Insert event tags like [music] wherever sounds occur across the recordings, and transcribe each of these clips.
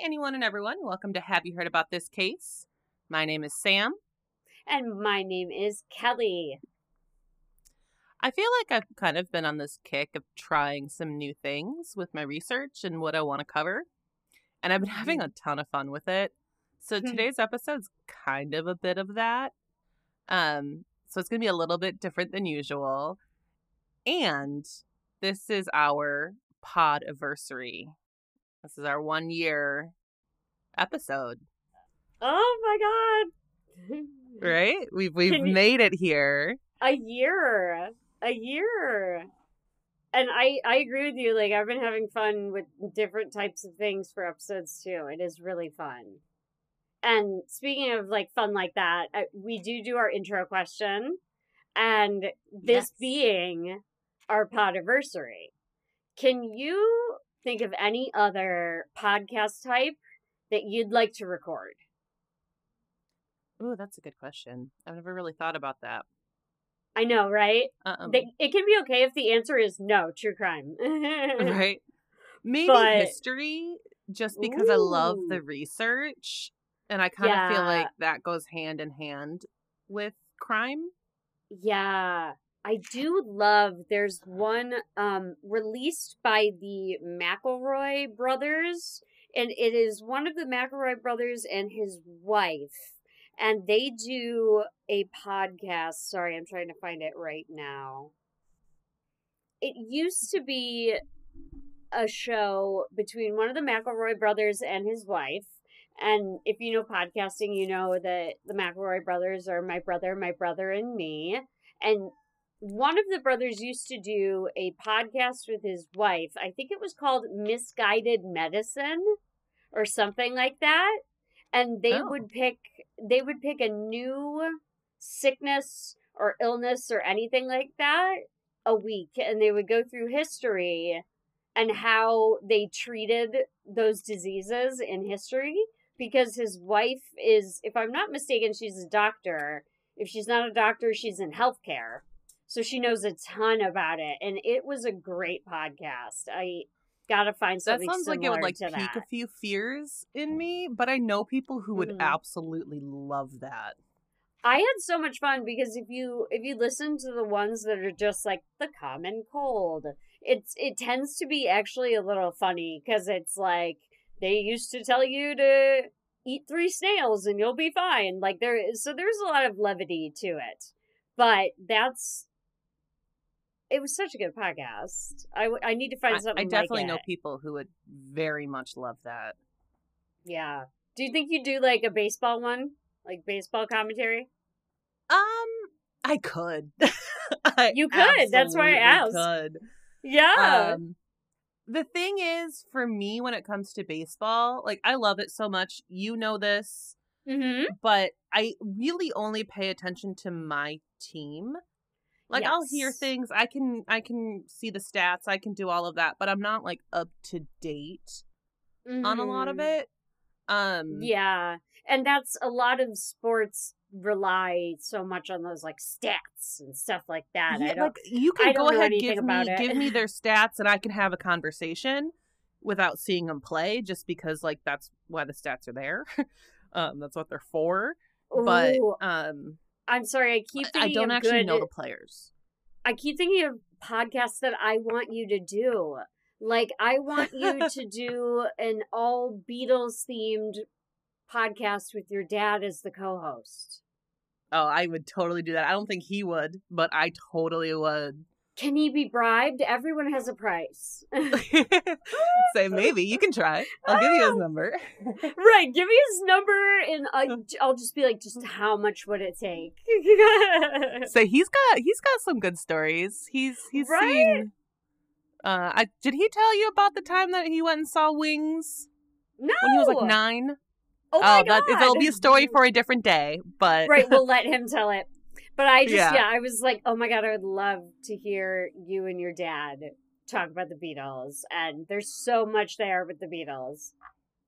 anyone and everyone. Welcome to Have You Heard About This Case? My name is Sam. And my name is Kelly. I feel like I've kind of been on this kick of trying some new things with my research and what I want to cover. And I've been having a ton of fun with it. So today's episode's kind of a bit of that. Um, so it's going to be a little bit different than usual. And this is our pod anniversary. This is our one year episode. Oh my god. [laughs] Right? We've we've Can made it here. A year. A year. And I I agree with you like I've been having fun with different types of things for episodes too. It is really fun. And speaking of like fun like that, we do do our intro question and this Yes. being our podiversary. Can you think of any other podcast type that you'd like to record? Ooh, that's a good question. I've never really thought about that. I know, right? Um, They, it can be okay if the answer is no, true crime. [laughs] right? Maybe But- history, just because I love the research, and I kind of feel like that goes hand in hand with crime. Yeah. I do love there's one um released by the McElroy brothers and it is one of the McElroy brothers and his wife and they do a podcast. Sorry, I'm trying to find it right now. It used to be a show between one of the McElroy brothers and his wife. And if you know podcasting, you know that the McElroy brothers are my brother, my brother, and me. And one of the brothers used to do a podcast with his wife. I think it was called Misguided Medicine or something like that. And they Oh. would pick they would pick a new sickness or illness or anything like that a week and they would go through history and how they treated those diseases in history because his wife is if I'm not mistaken she's a doctor. If she's not a doctor, she's in healthcare. So she knows a ton about it and it was a great podcast. I got to find something. That sounds like it would like to pique that. a few fears in me, but I know people who would Mhm. absolutely love that. I had so much fun because if you if you listen to the ones that are just like the common cold, it's it tends to be actually a little funny because it's like they used to tell you to eat three snails and you'll be fine. Like there is so there's a lot of levity to it, but that's it was such a good podcast. I, I need to find I, something. I definitely like know people who would very much love that. Yeah. Do you think you do like a baseball one, like baseball commentary? Um, I could. [laughs] I You could. That's why I asked. Could. Yeah. Um, the thing is, for me, when it comes to baseball, like I love it so much. You know this, mm-hmm. but I really only pay attention to my team. Like I'll hear things, I can I can see the stats, I can do all of that, but I'm not like up to date on a lot of Mhm. it. Um, Yeah. And that's a lot of sports rely so much on those like stats and stuff like that. yeah, I don't like you can go ahead give me it. give me their stats and I can have a conversation without seeing them play just because like that's why the stats are there. [laughs] um that's what they're for. But um I'm sorry, I keep I thinking don't of actually good know the players. I keep thinking of podcasts that I want you to do. Like I want you [laughs] to do an all Beatles themed podcast with your dad as the co-host. Oh, I would totally do that. I don't think he would, but I totally would. Can he be bribed? Everyone has a price. [laughs] [laughs] Say maybe you can try. I'll give you his number. [laughs] right, give me his number and I, I'll just be like, just how much would it take? so he's got he's got some good stories. He's he's Right? seen. Uh, I did he tell you about the time that he went and saw Wings no. when he was like nine? Oh, my that God. it'll be a story for a different day. But right, we'll let him tell it. But I just, Yeah. yeah. I was like, oh my God, I would love to hear you and your dad talk about the Beatles. And there's so much there with the Beatles.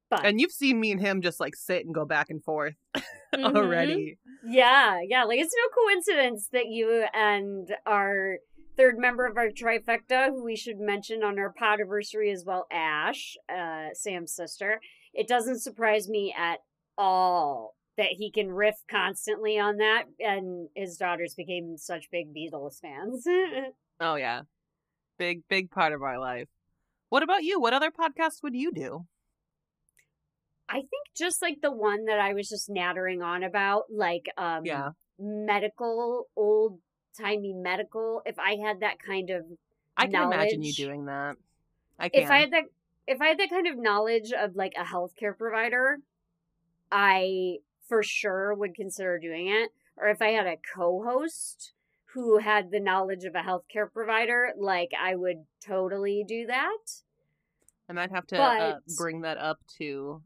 But and you've seen me and him just like sit and go back and forth [laughs] Mhm. already. Yeah, yeah. Like it's no coincidence that you and our third member of our trifecta, who we should mention on our podiversary as well, Ash, uh, Sam's sister. It doesn't surprise me at all that he can riff constantly on that, and his daughters became such big Beatles fans. [laughs] oh yeah, big big part of our life. What about you? What other podcasts would you do? I think just like the one that I was just nattering on about, like um yeah. medical, old timey medical. If I had that kind of I can imagine you doing that. I can. If I had that if I had that kind of knowledge of like a healthcare provider, I for sure would consider doing it. Or if I had a co-host who had the knowledge of a healthcare provider, like I would totally do that. I might have to But- uh, bring that up to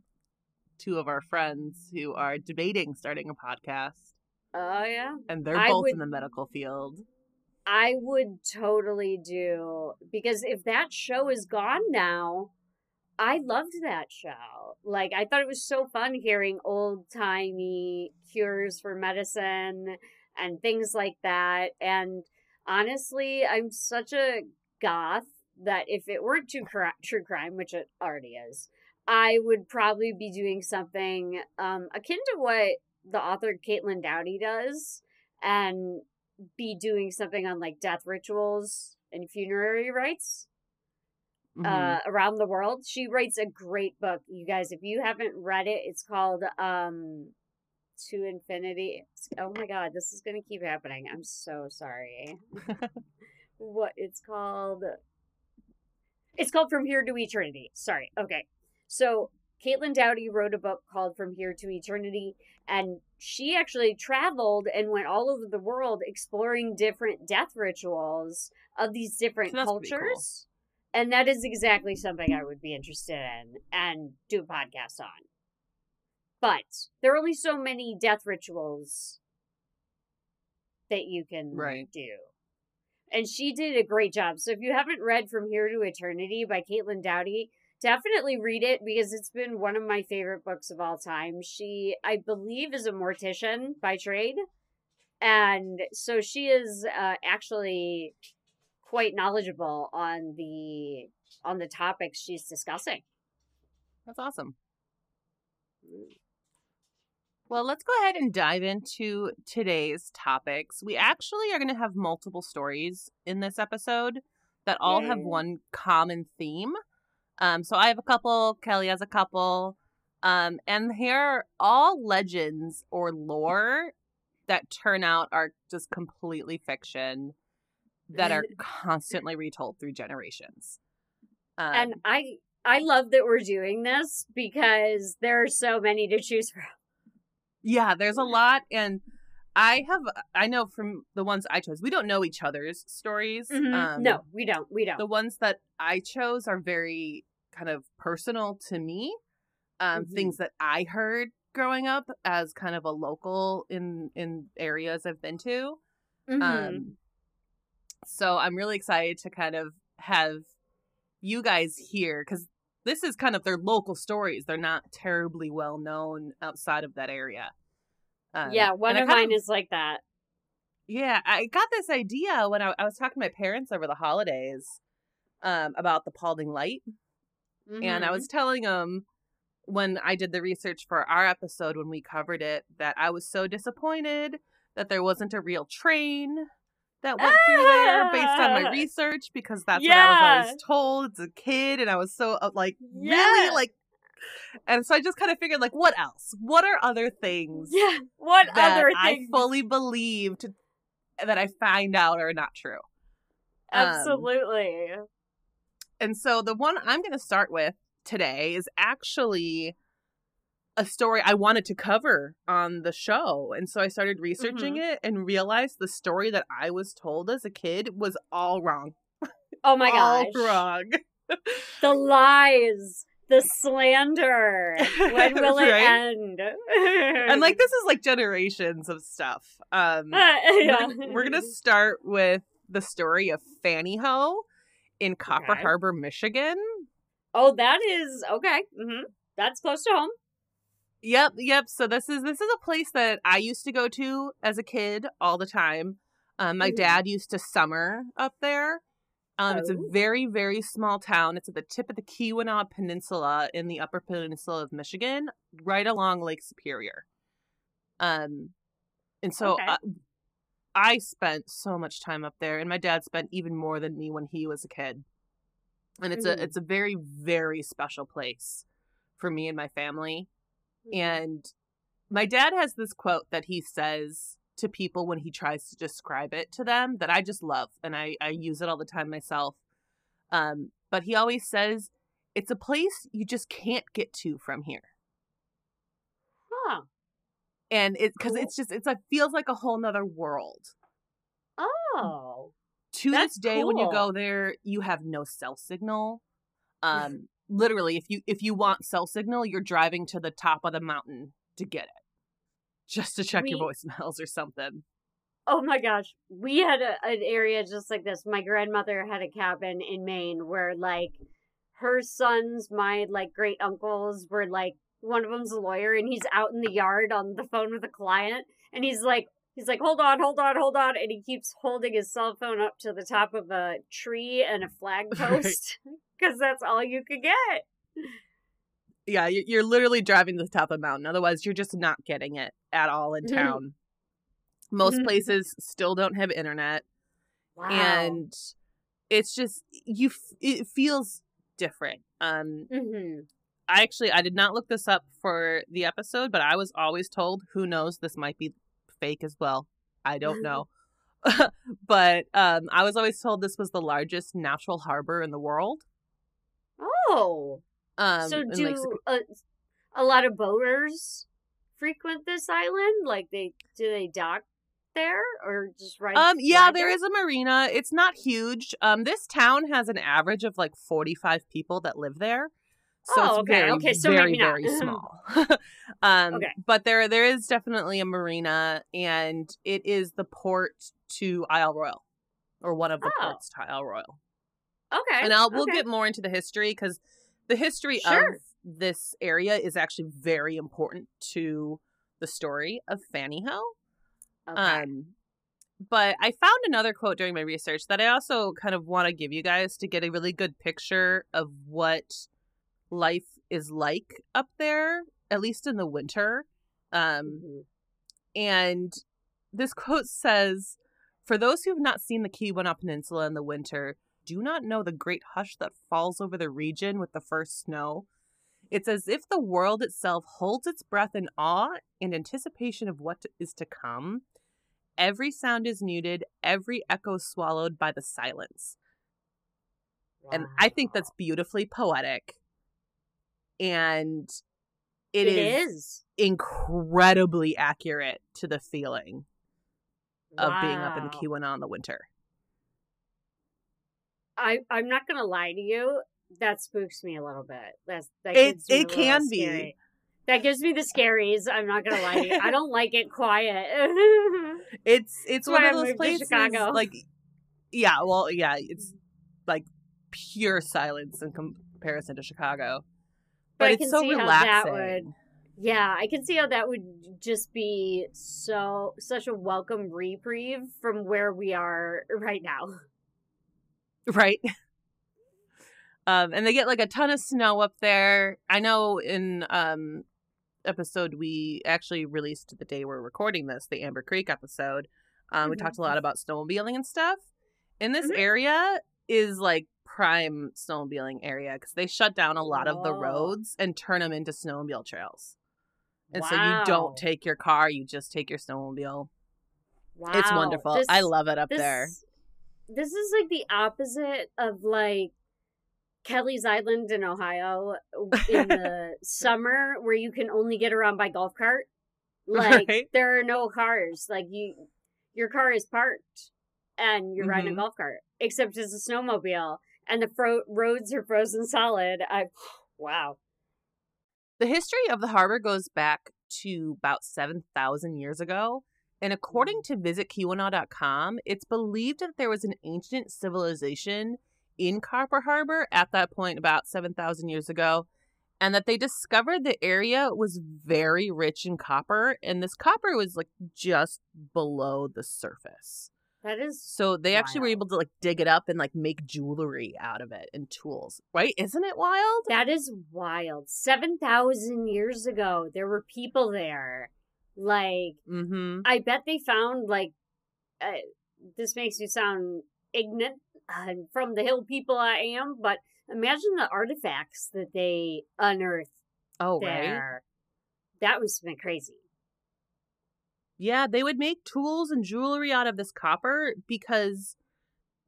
two of our friends who are debating starting a podcast, Oh yeah. and they're I both would- in the medical field. I would totally do because if that show is gone now, I loved that show. Like I thought it was so fun hearing old timey cures for medicine and things like that. And honestly, I'm such a goth that if it weren't true, true crime, which it already is, I would probably be doing something um, akin to what the author Caitlin Doughty does, and be doing something on like death rituals and funerary rites Mhm. uh, around the world. She writes a great book, you guys. If you haven't read it, it's called um, To Infinity. Oh my god, this is gonna keep happening. I'm so sorry. [laughs] what it's called? It's called From Here to Eternity. Sorry. Okay, so Caitlin Doughty wrote a book called From Here to Eternity, and she actually traveled and went all over the world exploring different death rituals of these different So cultures. And that is exactly something I would be interested in and do a podcast on. But there are only so many death rituals that you can Right. do. And she did a great job. So if you haven't read From Here to Eternity by Caitlin Doughty, definitely read it because it's been one of my favorite books of all time. She, I believe, is a mortician by trade. And so she is uh, actually quite knowledgeable on the on the topics she's discussing. That's awesome. Well, let's go ahead and dive into today's topics. We actually are going to have multiple stories in this episode that all have one common theme. Um, so I have a couple, Kelly has a couple, um, and here are all legends or lore that turn out are just completely fiction that are constantly retold through generations. Um, and I I love that we're doing this because there are so many to choose from. Yeah, there's a lot, and I have I know from the ones I chose, we don't know each other's stories. Um, no, we don't. We don't. the ones that I chose are very kind of personal to me. Um, Mhm. things that I heard growing up as kind of a local in in areas I've been to. Mhm. Um, so I'm really excited to kind of have you guys here because this is kind of their local stories. They're not terribly well known outside of that area. Um, yeah, one of mine is like that. yeah, I got this idea when I, I was talking to my parents over the holidays um, about the Paulding Light, and I Mhm. was telling them when I did the research for our episode when we covered it that I was so disappointed that there wasn't a real train that went through there based on Ah! my research because that's what I was always told as a kid, and I was so uh, like Yeah. really like, and so I just kind of figured like, what else? What are other things? Yeah. What other I things? fully believed that I find out are not true. Um, Absolutely. and so the one I'm going to start with today is actually a story I wanted to cover on the show. And so I started researching Mm-hmm. it and realized the story that I was told as a kid was all wrong. [laughs] oh my all gosh. wrong. The lies. The slander. [laughs] When will it end? [laughs] and like this is like generations of stuff. Um yeah. we're, gonna, we're gonna start with the story of Fannie Hooe in Copper Okay. Harbor, Michigan. Oh, that is okay. hmm That's close to home. Yep, yep. So this is this is a place that I used to go to as a kid all the time. Um, my Mhm. dad used to summer up there. Um, It's a Oh. very, very small town. It's at the tip of the Keweenaw Peninsula in the Upper Peninsula of Michigan, right along Lake Superior. Um, and so Okay. I, I spent so much time up there, and my dad spent even more than me when he was a kid. And it's Mhm. a it's a very, very special place for me and my family. And my dad has this quote that he says to people when he tries to describe it to them that I just love and I, I use it all the time myself. Um, but he always says it's a place you just can't get to from here. Huh. And it because Cool. it's just it's like feels like a whole nother world. Oh. To this day when you go there, you have no cell signal. [laughs] Um literally if you if you want cell signal, you're driving to the top of the mountain to get it. Just to check your voicemails or something. Oh my gosh. We had a, an area just like this. My grandmother had a cabin in Maine where like her sons, my like great uncles were like one of them's a lawyer and he's out in the yard on the phone with a client and he's like he's like hold on, hold on, hold on and he keeps holding his cell phone up to the top of a tree and a flag [laughs] post cuz that's all you could get. Yeah, you- you're literally driving to the top of the mountain. Otherwise, you're just not getting it at all in Mhm. town. Most Mhm. places still don't have internet, Wow. and it's just you. f- It feels different. Um, mhm. I actually I did not look this up for the episode, but I was always told, who knows, this might be fake as well. I don't [laughs] know. [laughs] but um, I was always told this was the largest natural harbor in the world. Oh. Um, so do Lake Sup- a, a lot of boaters frequent this island? Like they do they dock there or just right? Um, yeah, there is a marina. It's not huge. Um, this town has an average of like forty-five people that live there, so Oh, it's okay, very, okay, so very, maybe not. very [laughs] small. [laughs] um, Okay. but there, there is definitely a marina, and it is the port to Isle Royale, or one of the Oh. ports to Isle Royale. Okay, And I'll we'll okay. get more into the history because the history Sure. of this area is actually very important to the story of Fanny Hill. Okay. Um, but I found another quote during my research that I also kind of want to give you guys to get a really good picture of what life is like up there, at least in the winter. Um, Mhm. and this quote says, "For those who have not seen the Keweenaw Peninsula in the winter, do not know the great hush that falls over the region with the first snow. It's as if the world itself holds its breath in awe and anticipation of what is to come. Every sound is muted, every echo swallowed by the silence. And I think that's beautifully poetic. And it it is, is incredibly accurate to the feeling of being up in Wow. Keweenaw in the winter. I I'm not gonna lie to you. That spooks me a little bit. That's that It- it can be. That gives me the scaries. I'm not gonna lie to you. I [laughs] don't like it quiet. [laughs] It's it's one of those places Chicago. like yeah, well, yeah, it's mm. like pure silence in comparison to Chicago. But But, I it's can so see how that relaxing. would- Yeah, I can see how that would just be so such a welcome reprieve from where we are right now. Right. Um, and they get like a ton of snow up there. I know in um episode we actually released the day we're recording this, the Amber Creek episode. Um, we Mhm. talked a lot about snowmobiling and stuff. In this Mhm. area is like prime snowmobiling area because they shut down a lot of the roads and turn them into snowmobile trails. And so you don't take your car, you just take your snowmobile. Wow, It's wonderful. This- I love it up this, there. This is like the opposite of like Kelleys Island in Ohio in the [laughs] summer where you can only get around by golf cart. [laughs] Like Right. there are no cars. Like you your car is parked and you're riding Mhm. a golf cart. Except it's a snowmobile and the fro- roads are frozen solid. I wow. The history of the harbor goes back to about 7,000 years ago. And according mm. to visitkeweenaw.com, it's believed that there was an ancient civilization in Copper Harbor at that point, about 7,000 years ago, and that they discovered the area was very rich in copper. And this copper was like just below the surface. That is So they actually were able to like dig it up and like make jewelry out of it and tools. Right? Isn't it wild? that is wild. Seven thousand years ago, there were people there. Like Mm-hmm. I bet they found like uh, this makes me sound ignorant uh, from the hill people I am, but imagine the artifacts that they unearthed Oh, right. there. That was been crazy. Yeah, they would make tools and jewelry out of this copper because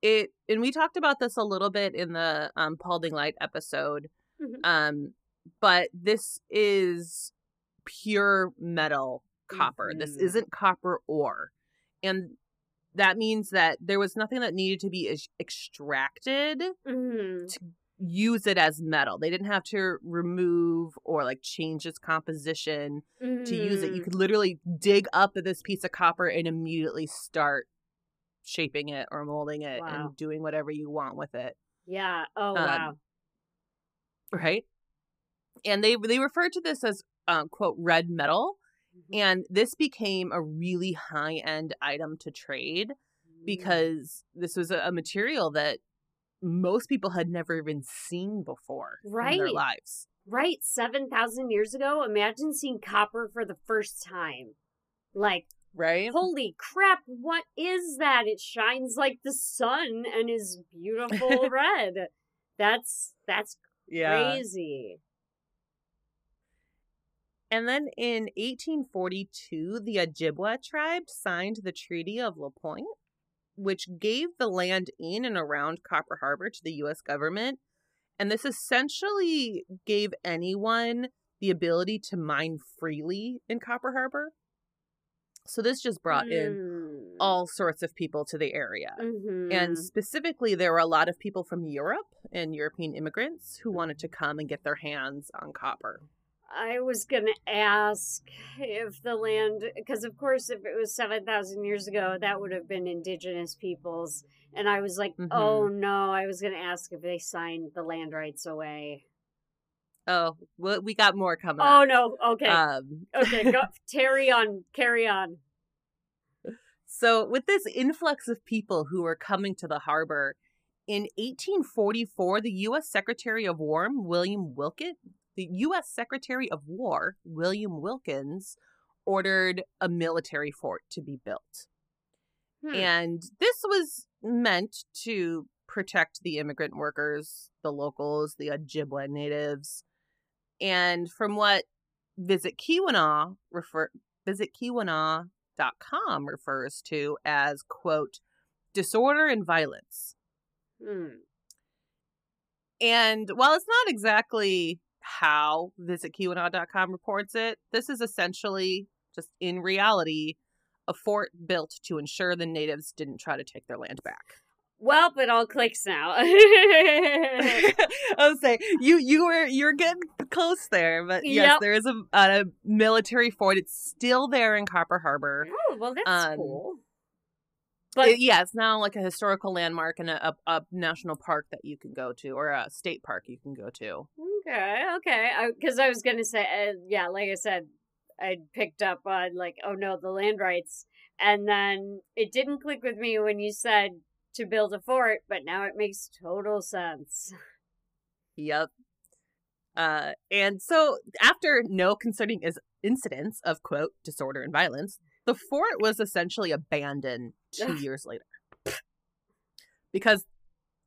it and we talked about this a little bit in the um Paulding Light episode. Mhm. Um but this is pure metal copper. This Mhm. isn't copper ore. And that means that there was nothing that needed to be ex- extracted Mhm. Use it as metal. They didn't have to remove or like change its composition to use it. You Mhm. could literally dig up this piece of copper and immediately start shaping it or molding it Wow. and doing whatever you want with it. Yeah. Oh Um, wow. Right? And they they refer to this as um, quote red metal, Mhm. and this became a really high end item to trade Mm. because this was a, a material that most people had never even seen before in their lives. Right, 7,000 years ago, imagine seeing copper for the first time. Like, Right? holy crap, what is that? It shines like the sun and is beautiful [laughs] red. That's that's Yeah. crazy. And then in 1842, the Ojibwa tribe signed the Treaty of La Pointe, which gave the land in and around Copper Harbor to the U.S. government. And this essentially gave anyone the ability to mine freely in Copper Harbor. So this just brought in Mm. all sorts of people to the area. Mhm. And specifically, there were a lot of people from Europe and European immigrants who wanted to come and get their hands on copper. I was gonna ask if the land, because of course, if it was seven thousand years ago, that would have been indigenous peoples, and I was like, Mhm. oh no, I was gonna ask if they signed the land rights away. Oh, well, we got more coming Oh up. no, okay, Um, okay, go, [laughs] carry on, carry on. so, with this influx of people who were coming to the harbor, in 1844, the U.S. Secretary of War, William Wilkins, the U.S. Secretary of War, William Wilkins, ordered a military fort to be built. Hmm. And this was meant to protect the immigrant workers, the locals, the Ojibwa natives. And from what Visit Keweenaw refer Visit Keweenaw.com refers to as quote disorder and violence. Hmm. And while it's not exactly how visitkeweenaw.com reports it, this is essentially just in reality a fort built to ensure the natives didn't try to take their land back. Well, it all clicks now. [laughs] [laughs] I was saying you you were you're getting close there, but yes, Yep. there is a, a military fort. It's still there in Copper Harbor. oh well, that's Um, cool. But It- yeah, it's now like a historical landmark and a, a, a national park that you can go to, or a state park you can go to. Okay, okay. Because I, was gonna say, uh, yeah, like I said, I picked up on like, oh no, the land rights, and then it didn't click with me when you said to build a fort, but now it makes total sense. [laughs] Yep. Uh, and so after no concerning is incidents of quote disorder and violence, the fort was essentially abandoned two years later because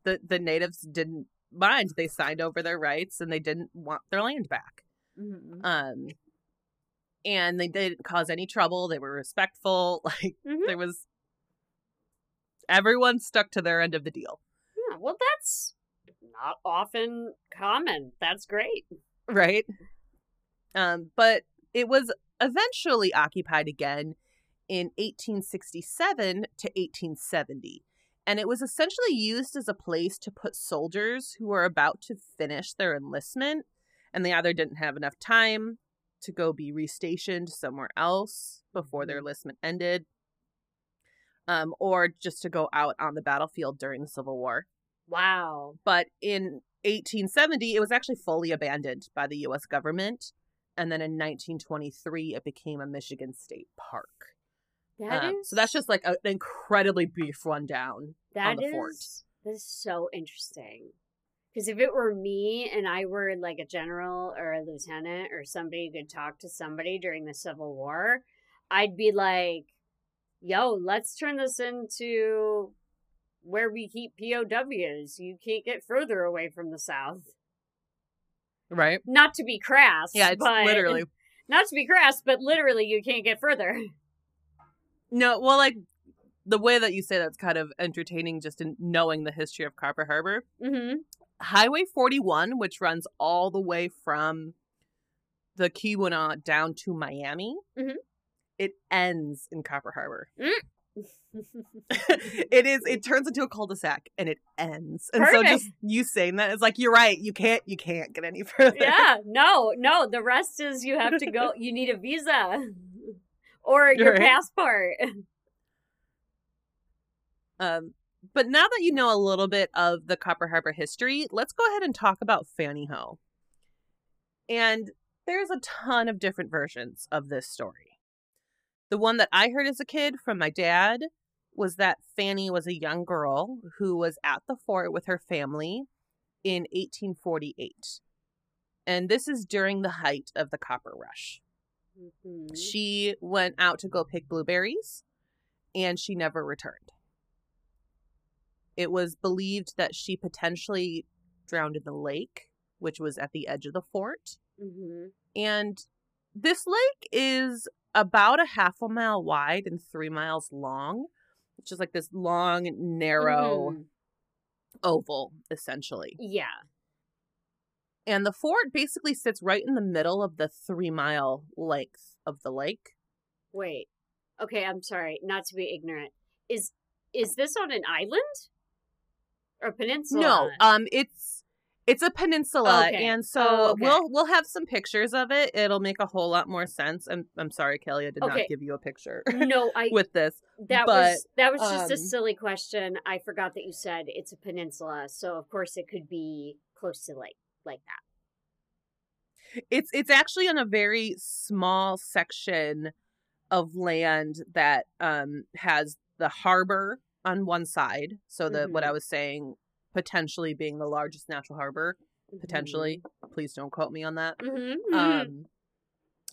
the the natives didn't mind. They signed over their rights and they didn't want their land back. Mm-hmm. Um, and they didn't cause any trouble. They were respectful. [laughs] Like Mhm. there was everyone stuck to their end of the deal. Yeah, well, that's not often common. That's great. right? Um, but it was eventually occupied again in 1867 to 1870. And it was essentially used as a place to put soldiers who were about to finish their enlistment and they either didn't have enough time to go be restationed somewhere else before their Mhm. enlistment ended, um, or just to go out on the battlefield during the Civil War Wow. but in 1870 it was actually fully abandoned by the US government and then in 1923 it became a Michigan state park. That Um, is so that's just like a- an incredibly brief rundown. that the fort. is- that is so interesting. Because if it were me and I were like a general or a lieutenant or somebody who could talk to somebody during the Civil War, I'd be like, "Yo, let's turn this into where we keep POWs. You can't get further away from the South." Right. Not to be crass, Yeah, it's but literally [laughs] not to be crass, but literally you can't get further. No. Well, like the way that you say that's kind of entertaining, just in knowing the history of Copper Harbor. Mm-hmm. Highway 41, which runs all the way from the Keweenaw down to Miami, Mhm. it ends in Copper Harbor. Mm-hmm. [laughs] it is. It turns into a cul-de-sac and it ends. And so just you saying that is like you're right. You can't. You can't get any [laughs] further. yeah, no, no. The rest is you have to go. You need a visa [laughs] or [laughs] your Right. passport. [laughs] Um, but now that you know a little bit of the Copper Harbor history, let's go ahead and talk about Fannie Hooe. And there's a ton of different versions of this story. The one that I heard as a kid from my dad was that Fannie was a young girl who was at the fort with her family in 1848. And this is during the height of the copper rush. Mhm. She went out to go pick blueberries and she never returned. It was believed that she potentially drowned in the lake, which was at the edge of the fort. Mhm. And this lake is about a half a mile wide and three miles long. which is like this long, narrow Mhm. oval, essentially. Yeah. And the fort basically sits right in the middle of the three mile length of the lake. Wait. Okay, I'm sorry. Not to be ignorant. Is is this on an island or peninsula? No, um, it's it's a peninsula, Okay. and so Oh, okay. we'll we'll have some pictures of it. It'll make a whole lot more sense. I'm I'm sorry, Kelly, I did Okay. not give you a picture no. I [laughs] with this. that but, was that was just a um, silly question. I forgot that you said it's a peninsula, so of course it could be close to like like that. It's it's actually on a very small section of land that um has the harbor on one side. So the what Mm-hmm. I was saying potentially being the largest natural harbor potentially. Please don't quote me on that. Mm-hmm. [laughs] Um,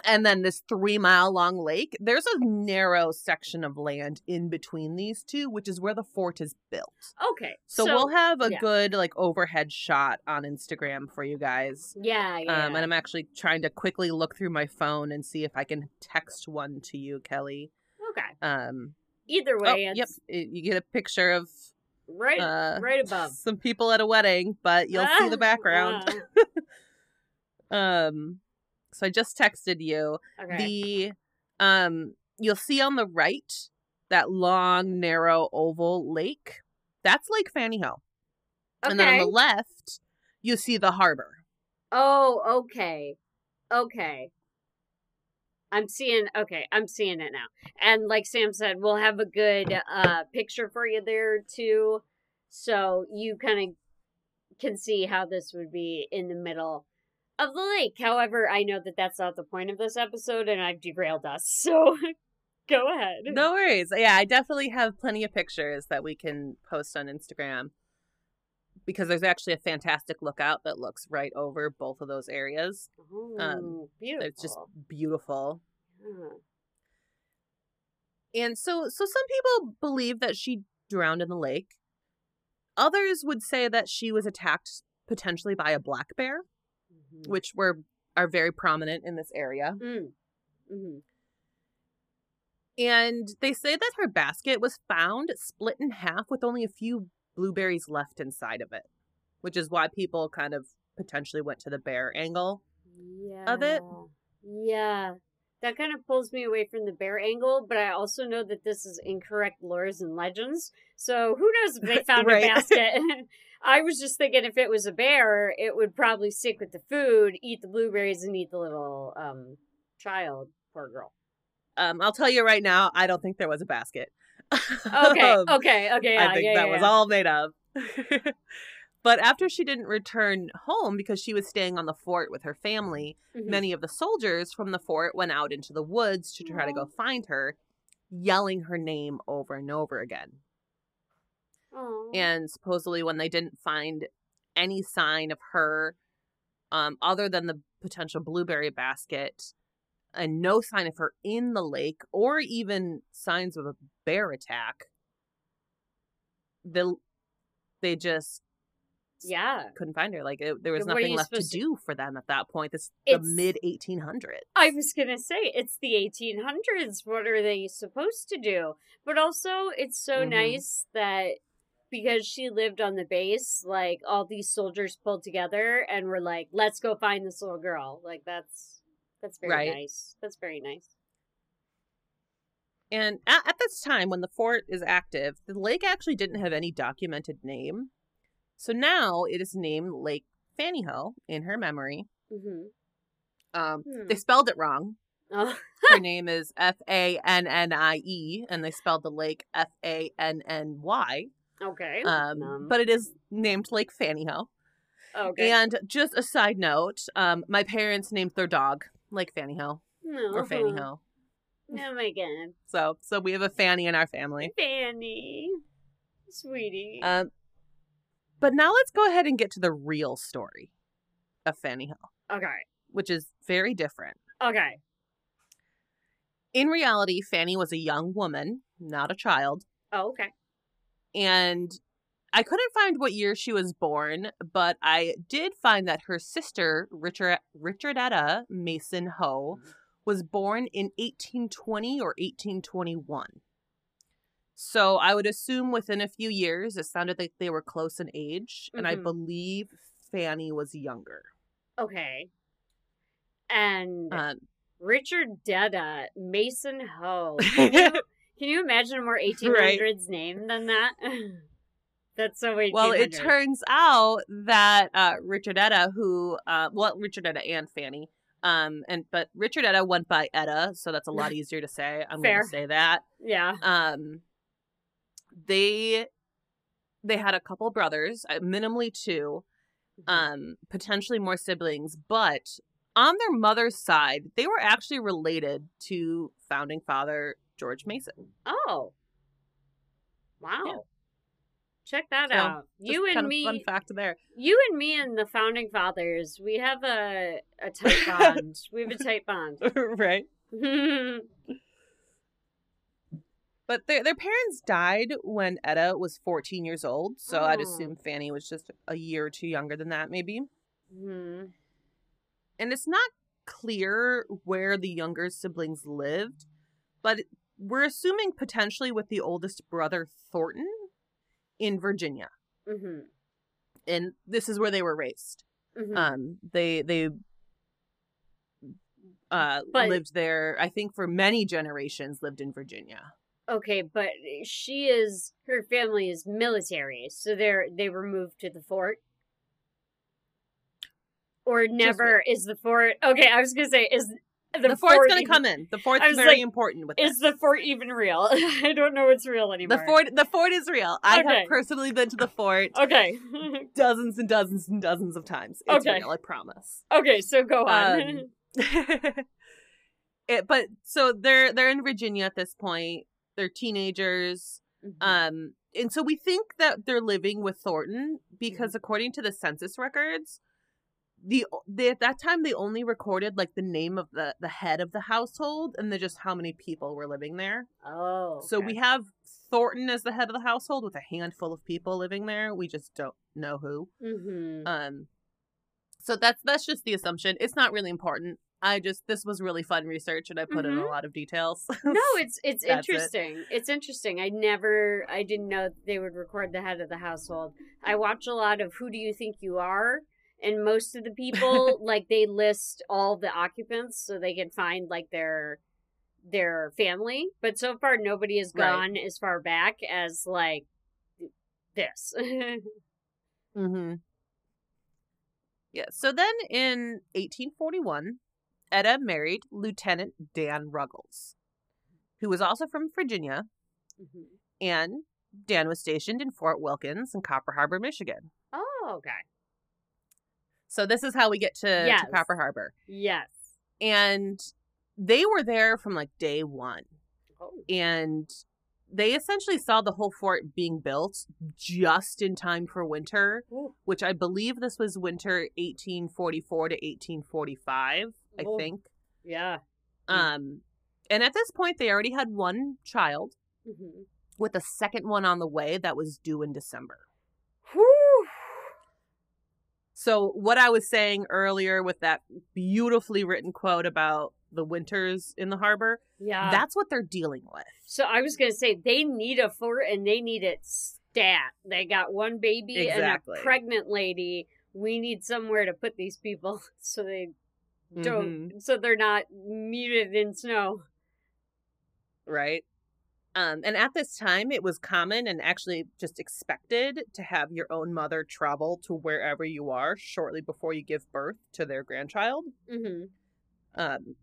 and then this three mile long lake. There's a narrow section of land in between these two, which is where the fort is built. okay. So, we'll have a yeah. good like overhead shot on Instagram for you guys. Yeah, yeah. Um, and I'm actually trying to quickly look through my phone and see if I can text one to you, Kelly. okay. Um, Either oh, way, yep, it- you get a picture of right uh, right above. [laughs] some people at a wedding, but you'll see the [laughs] background. [laughs] Um, so I just texted you. okay. The um you'll see on the right that long narrow oval lake. That's Lake Fanny Hooe. And then on the left, you see the harbor. Oh, okay. Okay. I'm seeing okay, I'm seeing it now. And like Sam said, we'll have a good uh picture for you there too. So you kind of can see how this would be in the middle of the lake. However, I know that that's not the point of this episode and I've derailed us. [laughs] So go ahead. No worries. Yeah, I definitely have plenty of pictures that we can post on Instagram. Because there's actually a fantastic lookout that looks right over both of those areas. Oh, Um, beautiful. It's just beautiful. Yeah. And so so some people believe that she drowned in the lake. Others would say that she was attacked potentially by a black bear, Mhm. which were are very prominent in this area. Mm. Mhm. And they say that her basket was found split in half with only a few blueberries left inside of it, which is why people kind of potentially went to the bear angle. yeah. of it. Yeah. That kind of pulls me away from the bear angle, but I also know that this is incorrect lores and legends. So who knows if they [laughs] found Right. a basket? [laughs] [laughs] I was just thinking if it was a bear, it would probably stick with the food, eat the blueberries, and eat the little um child. Poor girl. Um, I'll tell you right now, I don't think there was a basket. Okay, Um, okay, okay. Yeah, I think yeah, that yeah, was all made up. But after she didn't return home because she was staying on the fort with her family, Mhm. many of the soldiers from the fort went out into the woods to try to go find her, yelling her name over and over again. Oh. And supposedly, when they didn't find any sign of her um, other than the potential blueberry basket, and no sign of her in the lake, or even signs of a bear attack, the, they just yeah. couldn't find her. Like it, there was what nothing left to to- do for them at that point. It's the mid 1800s. I was gonna say it's the 1800s. What are they supposed to do? But also, it's so Mhm. nice that because she lived on the base, like all these soldiers pulled together and were like, "Let's go find this little girl." Like that's that's very Right. nice. That's very nice. And at, at this time, when the fort is active, the lake actually didn't have any documented name. So now it is named Lake Fanny Hooe in her memory. hmm Um, Hmm. They spelled it wrong. Oh, Her [laughs] name is F A N N I E, and they spelled the lake F A N N Y. okay. Um, Um, but it is named Lake Fanny Hooe. okay. And just a side note, um, my parents named their dog Lake Fanny Hooe no. or Fanny Hooe. Oh my god, [laughs] So, so we have a Fanny in our family. Fanny, sweetie. Um, but now let's go ahead and get to the real story of Fanny Hill, okay. which is very different. Okay. In reality, Fannie was a young woman, not a child, Oh, okay. and I couldn't find what year she was born, but I did find that her sister, Richard Richardetta Mason Hooe, mm-hmm. was born in 1820 or 1821. So I would assume within a few years, it sounded like they were close in age, and I Mhm. believe Fannie was younger. Okay. And Um, Richard Deda, Mason Hooe. [laughs] Can you, can you imagine a more 1800s name than that? [laughs] That's so 1800s. well, it turns out that uh, Richardetta, who, uh, well, Richardetta and Fannie, um, and but Richardetta went by Etta, so that's a lot [laughs] easier to say. I'm gonna say that. Yeah. Um, they they had a couple brothers, uh, minimally two, Mm-hmm. um, potentially more siblings, but on their mother's side, they were actually related to founding father George Mason. Oh. Wow. Yeah. Check that So, out. You and me, fun fact there. you and me and the founding fathers, we have a a tight [laughs] bond. we have a tight bond. [laughs] right. [laughs] But their their parents died when Etta was 14 years old, so I'd Oh. assume Fannie was just a year or two younger than that, maybe. Hmm. And it's not clear where the younger siblings lived, but we're assuming potentially with the oldest brother Thornton in Virginia. hmm And this is where they were raised. hmm Um they they uh But- lived there I think for many generations lived in Virginia. Okay, but she is her family is military, so they're they were moved to the fort. Or never is the fort okay, I was gonna say is the, The, fort's fort going to even- come in. The fort's very like, important with Is this. the fort even real? [laughs] I don't know what's real anymore. The fort the fort is real. I Okay. have personally been to the fort [laughs] Okay. [laughs] dozens and dozens and dozens of times. It's Okay. real, I promise. okay, so go on. Um, it, but so they're they're in Virginia at this point. They're teenagers. Mhm. Um and so we think that they're living with Thornton because according to the census records, the they at that time they only recorded like the name of the the head of the household and then just how many people were living there. oh. So we have Thornton as the head of the household with a handful of people living there. We just don't know who. hmm Um so that's that's just the assumption. It's not really important. I just this was really fun research and I put in a Mhm. lot of details. [laughs] No, it's it's That's it. interesting. It's interesting. I never I didn't know they would record the head of the household. I watch a lot of Who Do You Think You Are? And most of the [laughs] people like they list all the occupants so they can find like their their family. But so far nobody has Right. gone as far back as like this. [laughs] mm-hmm. Yeah. So then in 1841, Etta married Lieutenant Dan Ruggles, who was also from Virginia, Mhm. and Dan was stationed in Fort Wilkins in Copper Harbor, Michigan. Oh, okay. So this is how we get to, to Copper Harbor. Yes. And they were there from like day one. Oh. and they essentially saw the whole fort being built just in time for winter, Ooh. which I believe this was winter 1844 to 1845, I think. Yeah. Um, and at this point, they already had one child Mm-hmm. with a second one on the way that was due in December. Whew. So, what I was saying earlier with that beautifully written quote about the winters in the harbor, Yeah. that's what they're dealing with. so I was gonna say they need a fort and they need it stat. They got one baby Exactly. and a pregnant lady. We need somewhere to put these people [laughs] so they don't Mhm. so they're not muted in snow. right? Um, and at this time, it was common and actually just expected to have your own mother travel to wherever you are shortly before you give birth to their grandchild. Mm-hmm. Um,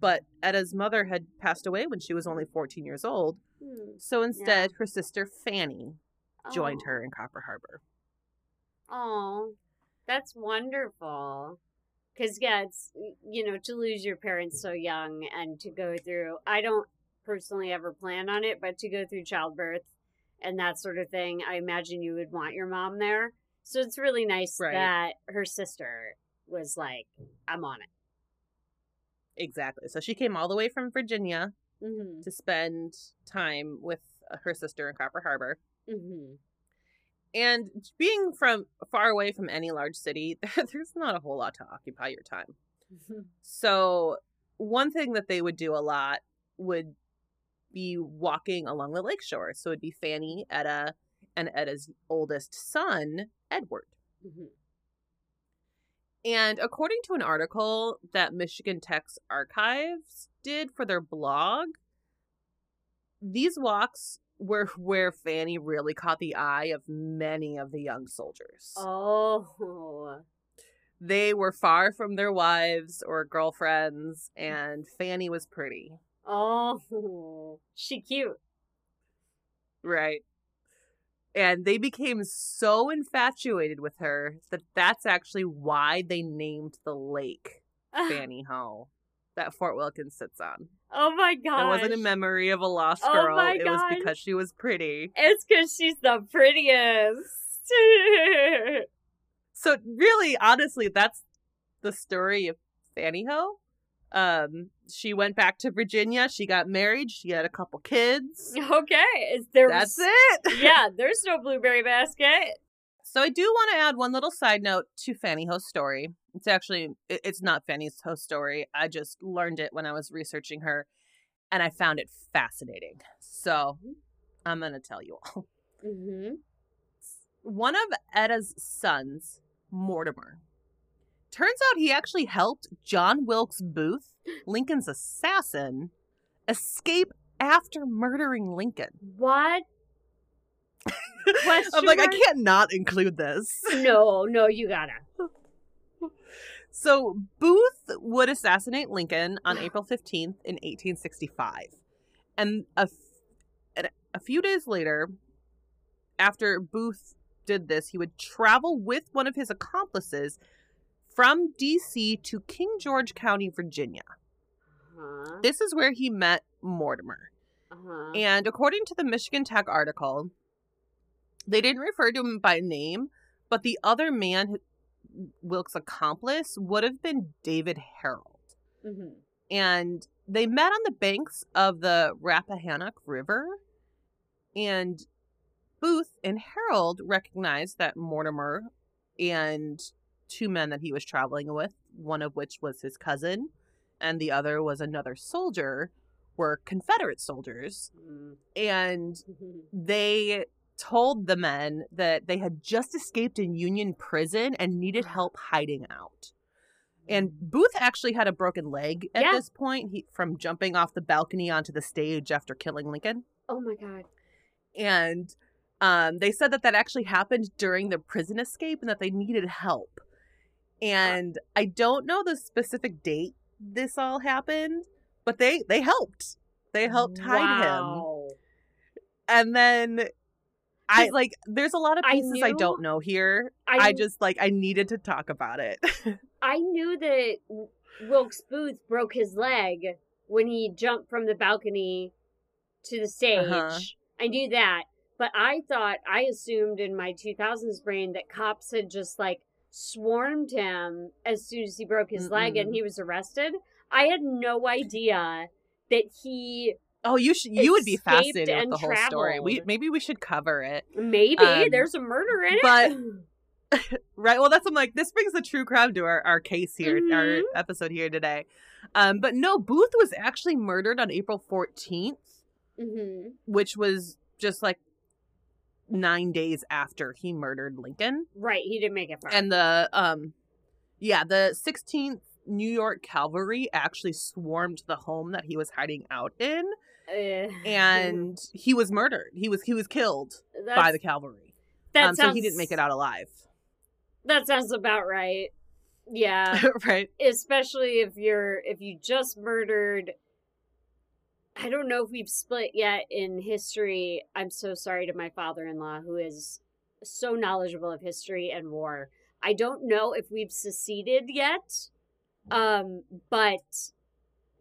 but Etta's mother had passed away when she was only 14 years old, Hmm. so instead, her sister Fanny joined Oh. her in Copper Harbor. Oh, that's wonderful. Because, yeah, it's, you know, to lose your parents so young and to go through, I don't personally ever plan on it, but to go through childbirth and that sort of thing, I imagine you would want your mom there. So it's really nice Right. that her sister was like, I'm on it. Exactly. So she came all the way from Virginia Mm-hmm. to spend time with uh, her sister in Copper Harbor. Mm-hmm. And being from far away from any large city, [laughs] there's not a whole lot to occupy your time. So, one thing that they would do a lot would be walking along the lakeshore. So, it'd be Fanny, Etta, and Etta's oldest son, Edward. Mm-hmm. And according to an article that Michigan Tech's archives did for their blog, these walks were where Fanny really caught the eye of many of the young soldiers. Oh. They were far from their wives or girlfriends, and Fanny was pretty. Oh. She cute. Right. And they became so infatuated with her that that's actually why they named the lake ah. Fanny Hooe that Fort Wilkins sits on. Oh my god. It wasn't a memory of a lost Oh girl. it was because she was pretty. It's because she's the prettiest. [laughs] So really, honestly, that's the story of Fanny Hooe. Um, she went back to Virginia. She got married. She had a couple kids. okay, is there? That's it. [laughs] yeah, there's no blueberry basket. So I do want to add one little side note to Fanny Hooe's story. It's actually it's not Fanny's Hooe's story. I just learned it when I was researching her, and I found it fascinating. So I'm gonna tell you all. Mm-hmm. One of Etta's sons, Mortimer, turns out he actually helped John Wilkes Booth, Lincoln's assassin, escape after murdering Lincoln. What? [laughs] I'm like, I can't not include this. No, no, you gotta. [laughs] So Booth would assassinate Lincoln on April 15th in 1865. And a, f- and a few days later, after Booth did this, he would travel with one of his accomplices from D.C. to King George County, Virginia. Uh-huh. This is where he met Mortimer. Uh-huh. And according to the Michigan Tech article, they didn't refer to him by name, but the other man, Wilkes' accomplice, would have been David Herold. Mhm. And they met on the banks of the Rappahannock River. And Booth and Herold recognized that Mortimer and two men that he was traveling with, one of which was his cousin, and the other was another soldier, were Confederate soldiers. Mm. And [laughs] they told the men that they had just escaped in Union prison and needed help hiding out. And Booth actually had a broken leg at Yeah. this point he, from jumping off the balcony onto the stage after killing Lincoln. Oh my god. And um, they said that that actually happened during the prison escape and that they needed help. And I don't know the specific date this all happened, but they they helped. They helped hide him. And then I like there's a lot of pieces I, knew- don't know here. I, I just like I needed to talk about it. [laughs] I knew that Wilkes Booth broke his leg when he jumped from the balcony to the stage. Uh-huh. I knew that, but I thought I assumed in my 2000s brain that cops had just like swarmed him as soon as he broke his leg and he was arrested. I had no idea that he Oh, you should. You would be fascinated with the whole story. We maybe we should cover it. maybe Um, there's a murder in it. but-. [laughs] Right. Well, that's I'm like this brings the true crime to our, our case here, our Mhm. episode here today. Um, but no, Booth was actually murdered on April 14th, hmm which was just like nine days after he murdered Lincoln. Right, he didn't make it far. And the um, yeah, the 16th New York Cavalry actually swarmed the home that he was hiding out in, Uh, and [laughs] he was murdered. He was he was killed by the cavalry. that Um, so he didn't make it out alive. That sounds about right. Yeah. [laughs] right. especially if you're if you just murdered I don't know if we've split yet in history. I'm so sorry to my father-in-law who is so knowledgeable of history and war. I don't know if we've seceded yet. Um but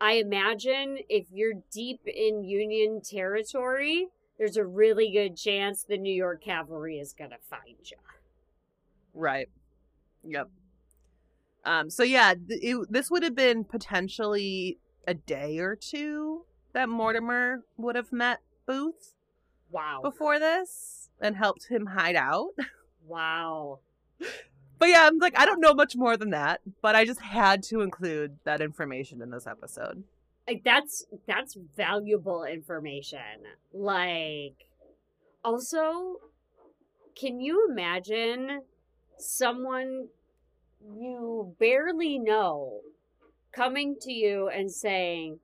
I imagine if you're deep in Union territory, there's a really good chance the New York cavalry is going to find you. Right. Yep. Um. So yeah, th- it, this would have been potentially a day or two that Mortimer would have met Booth Wow. before this and helped him hide out. [laughs] Wow. But yeah, I'm like I don't know much more than that, but I just had to include that information in this episode. like that's that's valuable information like also can you imagine someone you barely know coming to you and saying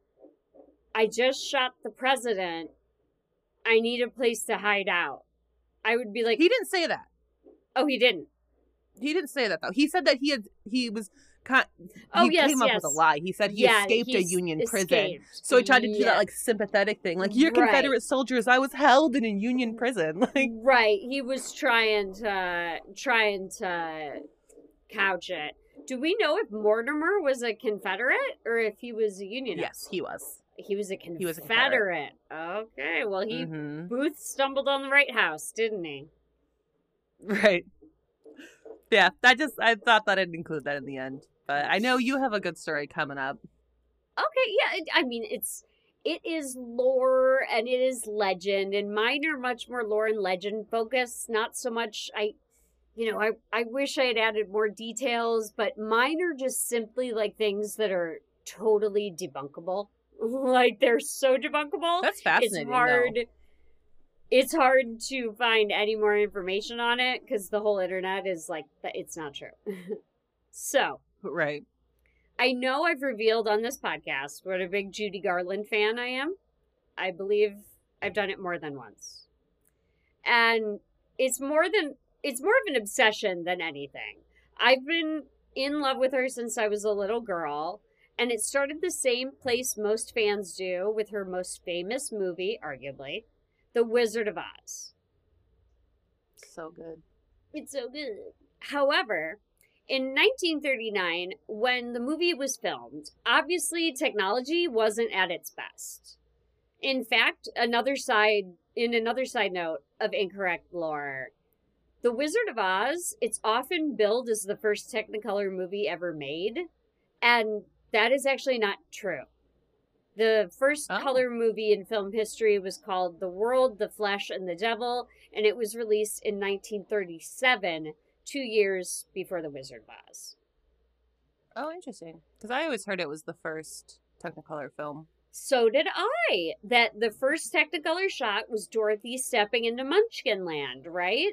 i just shot the president i need a place to hide out i would be like He didn't say that. oh he didn't He didn't say that though. He said that he had he was kind. Oh, he yes, came up yes. with a lie. He said he yeah escaped a Union prison. So he tried to do Yeah. that like sympathetic thing, like you're Right. Confederate soldiers. I was held in a Union prison. [laughs] Like right he was trying to trying to couch it do we know if mortimer was a confederate or if he was a unionist yes, he was. he was a confederate, was a Confederate. okay well he hmm booth stumbled on the right house didn't he Right. Yeah, I just I thought that I'd include that in the end, but I know you have a good story coming up. okay yeah i mean it's it is lore and it is legend and mine are much more lore and legend focused not so much i you know i i wish i had added more details but mine are just simply like things that are totally debunkable [laughs] like they're so debunkable That's it's fascinating. hard though. It's hard to find any more information on it because the whole internet is like it's not true [laughs] so Right. I know I've revealed on this podcast what a big Judy Garland fan I am. I believe I've done it more than once. And it's more than it's more of an obsession than anything. I've been in love with her since I was a little girl, and it started the same place most fans do with her most famous movie, arguably, The Wizard of Oz. So good. It's so good. However, in 1939, when the movie was filmed, obviously technology wasn't at its best. In fact, another side in another side note of incorrect lore, The Wizard of Oz, it's often billed as the first Technicolor movie ever made, and that is actually not true. The first Oh. color movie in film history was called The World, the Flesh, and the Devil, and it was released in 1937, two years before The Wizard of Oz. Oh, interesting. Because I always heard it was the first Technicolor film. So did I. That the first Technicolor shot was Dorothy stepping into Munchkin Land, right?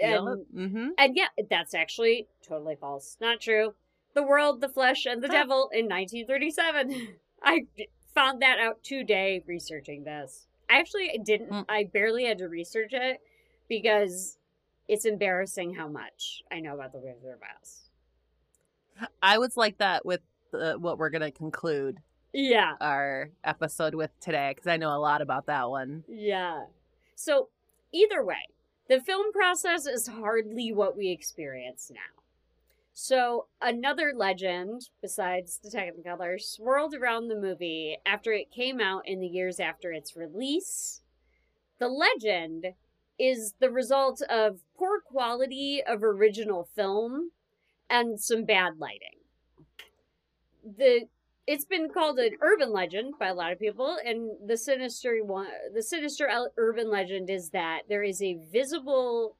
And, mm-hmm. and yeah, that's actually totally false. Not true. The World, the Flesh, and the Huh. Devil in 1937. [laughs] I found that out today researching this. I actually didn't, Mm. I barely had to research it because it's embarrassing how much I know about the Wizard of Oz. I was like that with the, what we're gonna conclude Yeah. our episode with today because I know a lot about that one. Yeah. So, either way, the film process is hardly what we experience now. So another legend, besides the Technicolor, swirled around the movie after it came out in the years after its release. The legend is the result of poor quality of original film and some bad lighting. The it's been called an urban legend by a lot of people and the sinister one the sinister urban legend is that there is a visible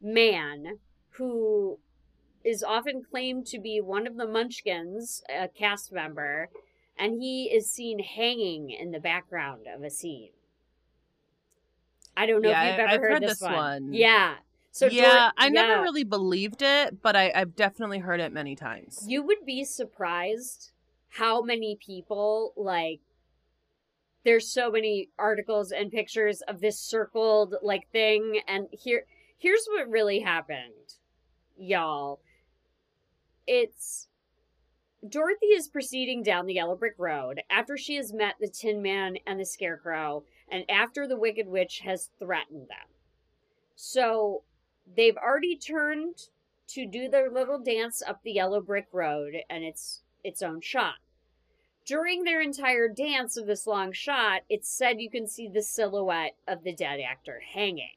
man who is often claimed to be one of the munchkins a cast member and he is seen hanging in the background of a scene i don't know Yeah, if you've ever I've heard, heard this, this one. one. yeah so yeah, Dor- I never yeah. really believed it, but I, I've definitely heard it many times. You would be surprised how many people like there's so many articles and pictures of this circled like thing and here here's what really happened y'all it's Dorothy is proceeding down the yellow brick road after she has met the Tin Man and the Scarecrow and after the Wicked Witch has threatened them. So they've already turned to do their little dance up the yellow brick road and it's its own shot. During their entire dance of this long shot, it's said you can see the silhouette of the dead actor hanging.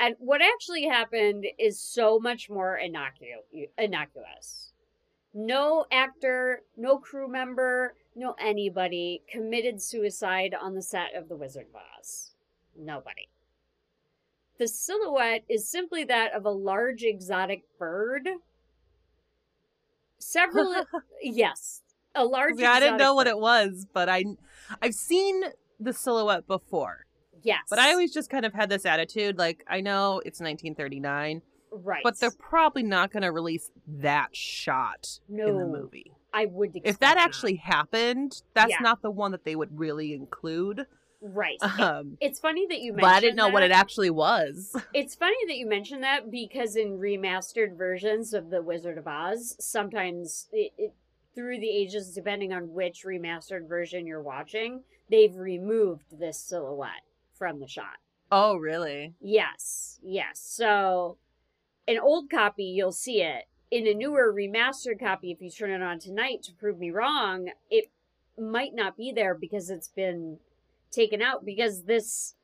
And what actually happened is so much more innocu- innocuous. No actor, no crew member, no anybody committed suicide on the set of The Wizard of Oz. Nobody. The silhouette is simply that of a large exotic bird. Several, [laughs] yes, a large. Yeah, I didn't know what it was, but I, I've seen the silhouette before. Yes, But I always just kind of had this attitude, like I know it's 1939, right, but they're probably not going to release that shot no. in the movie. I would. If that expect actually happened, that's Yeah. not the one that they would really include. right. Um, it's funny that you but mentioned. I didn't know what it that. actually was. [laughs] It's funny that you mentioned that because in remastered versions of The Wizard of Oz, sometimes it, it, through the ages, depending on which remastered version you're watching, they've removed this silhouette from the shot. Oh, really? Yes, yes. So, an old copy, you'll see it. In a newer remastered copy, if you turn it on tonight to prove me wrong, it might not be there because it's been taken out because this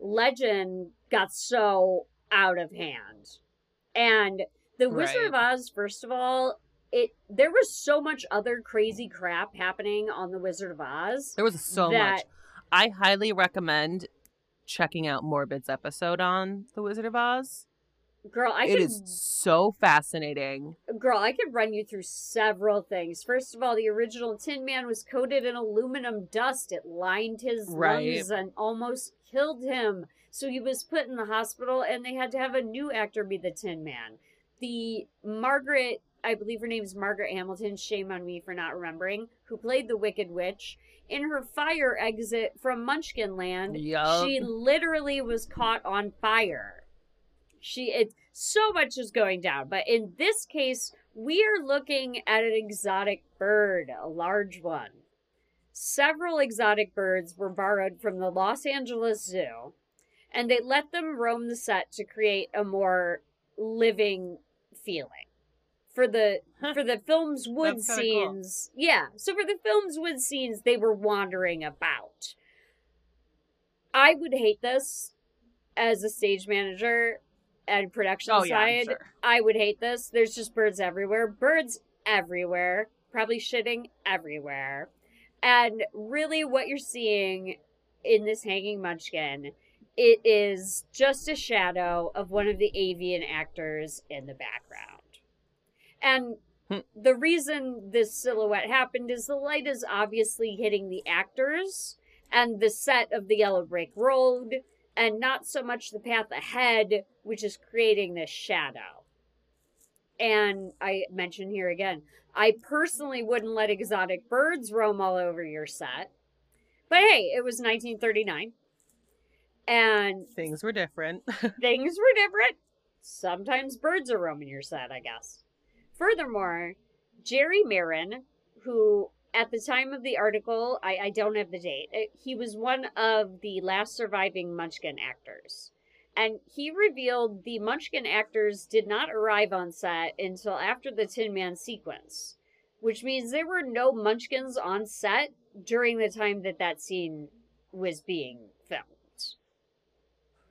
legend got so out of hand. And the Wizard of Oz, first of all, it there was so much other crazy crap happening on the Wizard of Oz. There was so that, much. I highly recommend checking out Morbid's episode on The Wizard of Oz. Girl, I It could is so fascinating. Girl, I could run you through several things. First of all, the original Tin Man was coated in aluminum dust. It lined his Right. lungs and almost killed him. So he was put in the hospital, and they had to have a new actor be the Tin Man. The Margaret, I believe her name is Margaret Hamilton, shame on me for not remembering, who played the Wicked Witch. In her fire exit from Munchkin Land, Yup. she literally was caught on fire. She it so much is going down, but in this case, we are looking at an exotic bird, a large one. Several exotic birds were borrowed from the Los Angeles Zoo, and they let them roam the set to create a more living feeling. For the Huh. for the film's wood kinda cool. scenes, yeah. So for the film's wood scenes, they were wandering about. I would hate this as a stage manager and production Oh, yeah, side. sure. I would hate this. There's just birds everywhere. Birds everywhere. Probably shitting everywhere. And really, what you're seeing in this hanging munchkin, it is just a shadow of one of the avian actors in the background. And Hmm. the reason this silhouette happened is the light is obviously hitting the actors and the set of the Yellow Brick Road, and not so much the path ahead, which is creating this shadow. And I mention here again, I personally wouldn't let exotic birds roam all over your set. But hey, it was 1939. And Things were different. [laughs] things were different. Sometimes birds are roaming your set, I guess. Furthermore, Jerry Maren, who at the time of the article, I, I don't have the date, uh, he was one of the last surviving Munchkin actors. And he revealed the Munchkin actors did not arrive on set until after the Tin Man sequence, which means there were no Munchkins on set during the time that that scene was being filmed.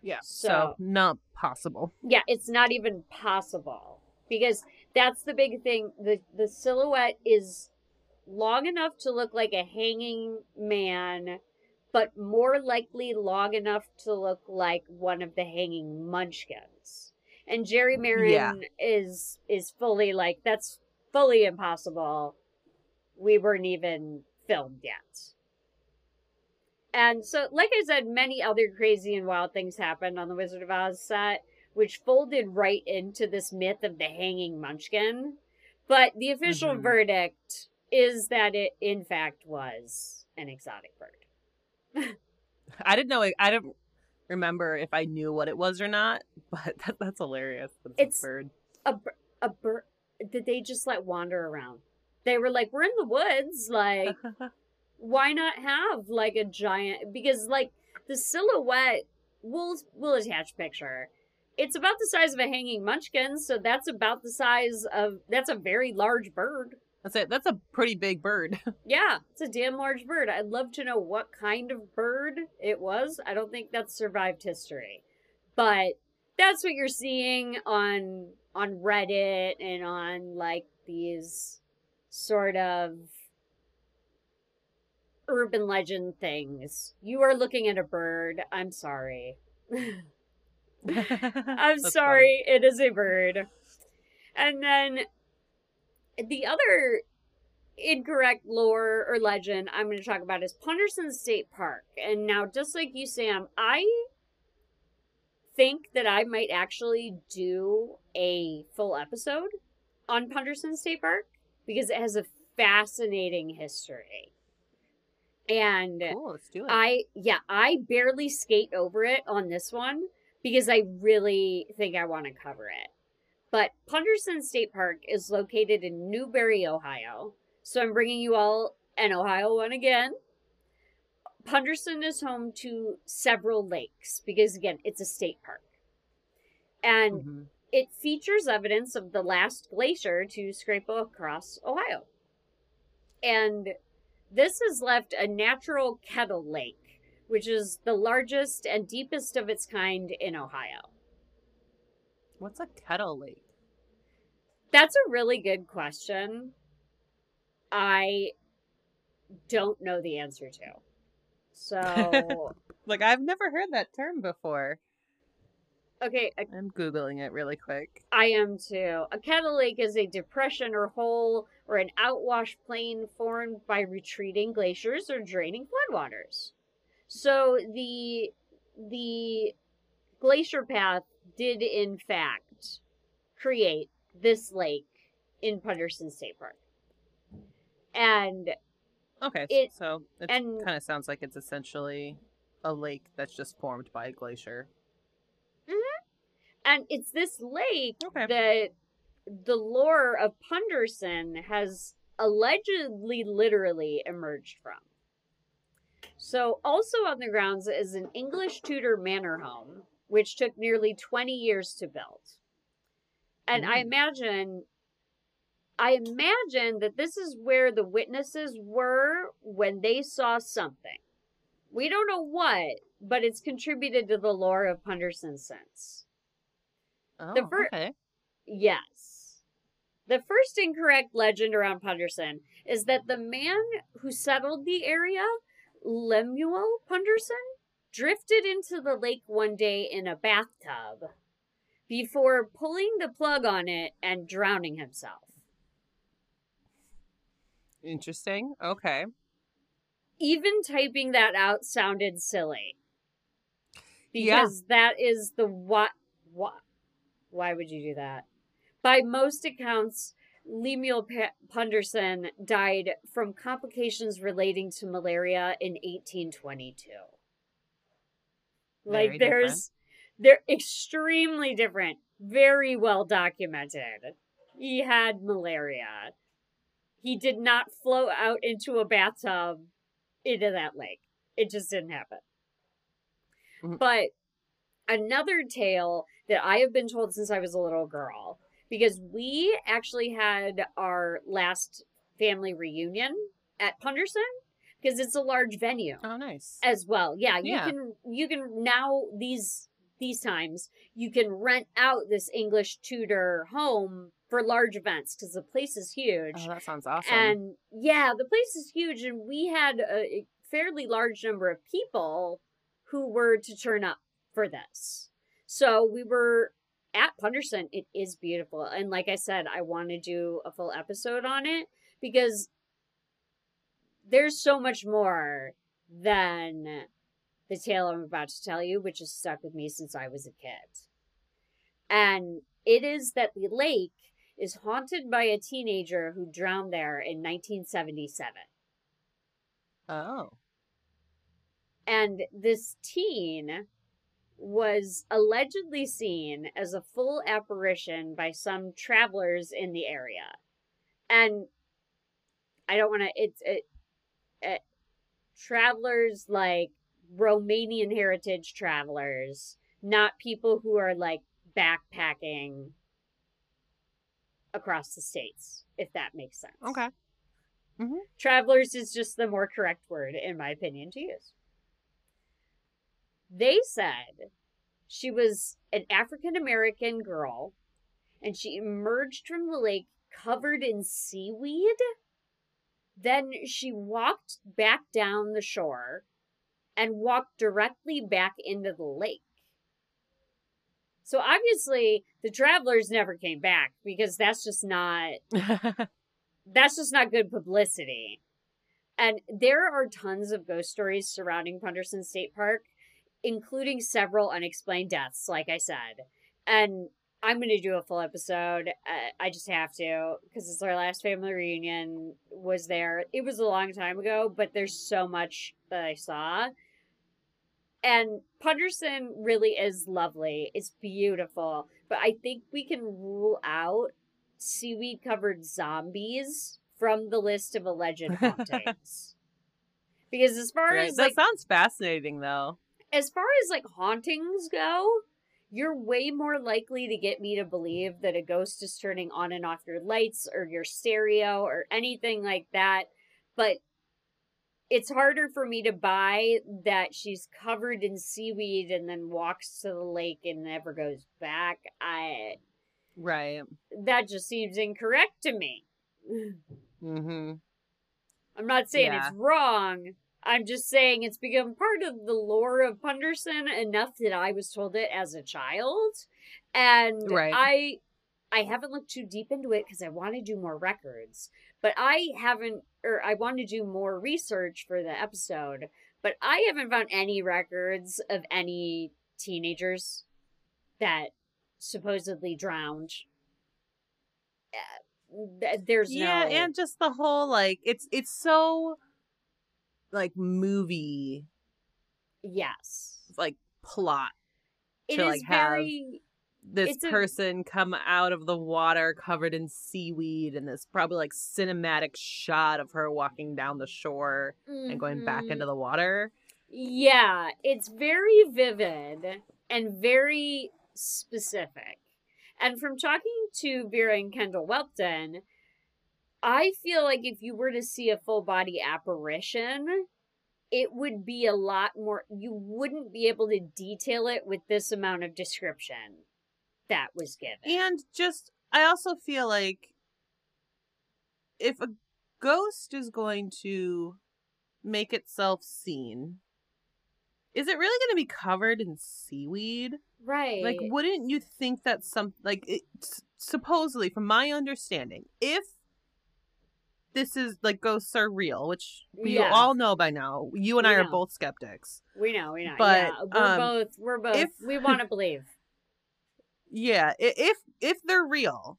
Yeah. So- So, not possible. Yeah, it's not even possible because that's the big thing. the The silhouette is long enough to look like a hanging man, but more likely long enough to look like one of the hanging Munchkins. And Jerry Maren Yeah. is is fully like that's fully impossible. We weren't even filmed yet. And so, like I said, many other crazy and wild things happened on the Wizard of Oz set, which folded right into this myth of the hanging munchkin. But the official Mhm. verdict is that it, in fact, was an exotic bird. [laughs] I didn't know. I don't remember if I knew what it was or not, [laughs] but that, that's hilarious. That's It's- a bird. A, a bird that they just let wander around. They were like, we're in the woods. Like, [laughs] why not have like a giant because like the silhouette we'll we'll attach picture it's about the size of a hanging munchkin so that's about the size of that's a very large bird That's it. That's a pretty big bird. [laughs] yeah it's a damn large bird i'd love to know what kind of bird it was i don't think that's survived history but that's what you're seeing on on reddit and on like these sort of urban legend things. You are looking at a bird. I'm sorry. [laughs] [laughs] I'm sorry. It is a bird. And then the other incorrect lore or legend I'm going to talk about is Punderson State Park. And now, just like you, Sam, I think that I might actually do a full episode on Punderson State Park because it has a fascinating history. And. Cool. Let's do it. I yeah, I barely skate over it on this one because I really think I want to cover it. But Punderson State Park is located in Newbury, Ohio. So I'm bringing you all an Ohio one again. Punderson is home to several lakes because again, it's a state park. And Mhm. it features evidence of the last glacier to scrape across Ohio. And this has left a natural kettle lake, which is the largest and deepest of its kind in Ohio. What's a kettle lake? That's a really good question. I don't know the answer to. So, [laughs] Like I've never heard that term before. okay, I'm googling it really quick. I am too. A kettle lake is a depression or hole or an outwash plain formed by retreating glaciers or draining floodwaters. So the the glacier path did in fact create this lake in Punderson State Park. And Okay, It- so it kind of sounds like it's essentially a lake that's just formed by a glacier. Mm-hmm. and it's this lake Okay. that the lore of Punderson has allegedly literally emerged from. So, also on the grounds is an English Tudor manor home, which took nearly 20 years to build. And I Mm. imagine I imagine that this is where the witnesses were when they saw something. We don't know what, but it's contributed to the lore of Punderson since. Oh, the fir- okay. Yes. The first incorrect legend around Punderson is that the man who settled the area, Lemuel Punderson, drifted into the lake one day in a bathtub before pulling the plug on it and drowning himself. Interesting. Okay. Even typing that out sounded silly. Yeah. Because that is the what what why would you do that? By most accounts, Lemuel Punderson died from complications relating to malaria in 1822. Very like there's they're extremely different, very well documented. He had malaria. He did not float out into a bathtub into that lake. It just didn't happen. Mhm. But another tale that I have been told since I was a little girl because we actually had our last family reunion at Punderson because it's a large venue Oh, nice. as well. Yeah, you Yeah. can you can now these these times you can rent out this English Tudor home for large events because the place is huge. Oh, that sounds awesome. And yeah, the place is huge, and we had a fairly large number of people who were to turn up for this. So we were at Punderson. It is beautiful. And like I said, I want to do a full episode on it because there's so much more than the tale I'm about to tell you, which has stuck with me since I was a kid. And it is that the lake is haunted by a teenager who drowned there in 1977. oh. And this teen was allegedly seen as a full apparition by some travelers in the area. And I don't want to, it's it, it, travelers like Romanian heritage travelers, not people who are like backpacking across the states, if that makes sense. Okay. Mm-hmm. Travelers is just the more correct word, in my opinion, to use. They said she was an African American girl and she emerged from the lake covered in seaweed. Then she walked back down the shore and walked directly back into the lake. So obviously, the travelers never came back because that's just not [laughs] that's just not good publicity. And there are tons of ghost stories surrounding Punderson State Park, including several unexplained deaths, like I said. And I'm going to do a full episode. Uh, I just have to because it's our last family reunion was there. It was a long time ago, but there's so much that I saw. And Punderson really is lovely. It's beautiful. But I think we can rule out seaweed covered zombies from the list of alleged [laughs] hauntings. because as far Right. as That like sounds fascinating, though. As far as like hauntings go, you're way more likely to get me to believe that a ghost is turning on and off your lights or your stereo or anything like that. But it's harder for me to buy that she's covered in seaweed and then walks to the lake and never goes back. I Right. that just seems incorrect to me. Mm-hmm. I'm not saying Yeah. it's wrong. I'm just saying it's become part of the lore of Punderson enough that I was told it as a child. And Right. I I haven't looked too deep into it because I want to do more records. But I haven't or I want to do more research for the episode, but I haven't found any records of any teenagers that supposedly drowned. Uh, There's Yeah, no and just the whole like it's it's so like movie yes. like plot. It to, is like, have very This It's a- person come out of the water covered in seaweed and this probably like cinematic shot of her walking down the shore and going back Mhm. into the water. Yeah, it's very vivid and very specific. And from talking to Vera and Kendall Welton, I feel like if you were to see a full body apparition, it would be a lot more you wouldn't be able to detail it with this amount of description that was given. And just, I also feel like if a ghost is going to make itself seen, is it really going to be covered in seaweed? right. Like, wouldn't you think that some, like, it, supposedly, from my understanding, if this is like ghosts are real, which we Yeah. all know by now, you and We I are both skeptics. we know, we know. but, yeah, we're um, both we're both if- we want to believe. [laughs] Yeah, if if they're real,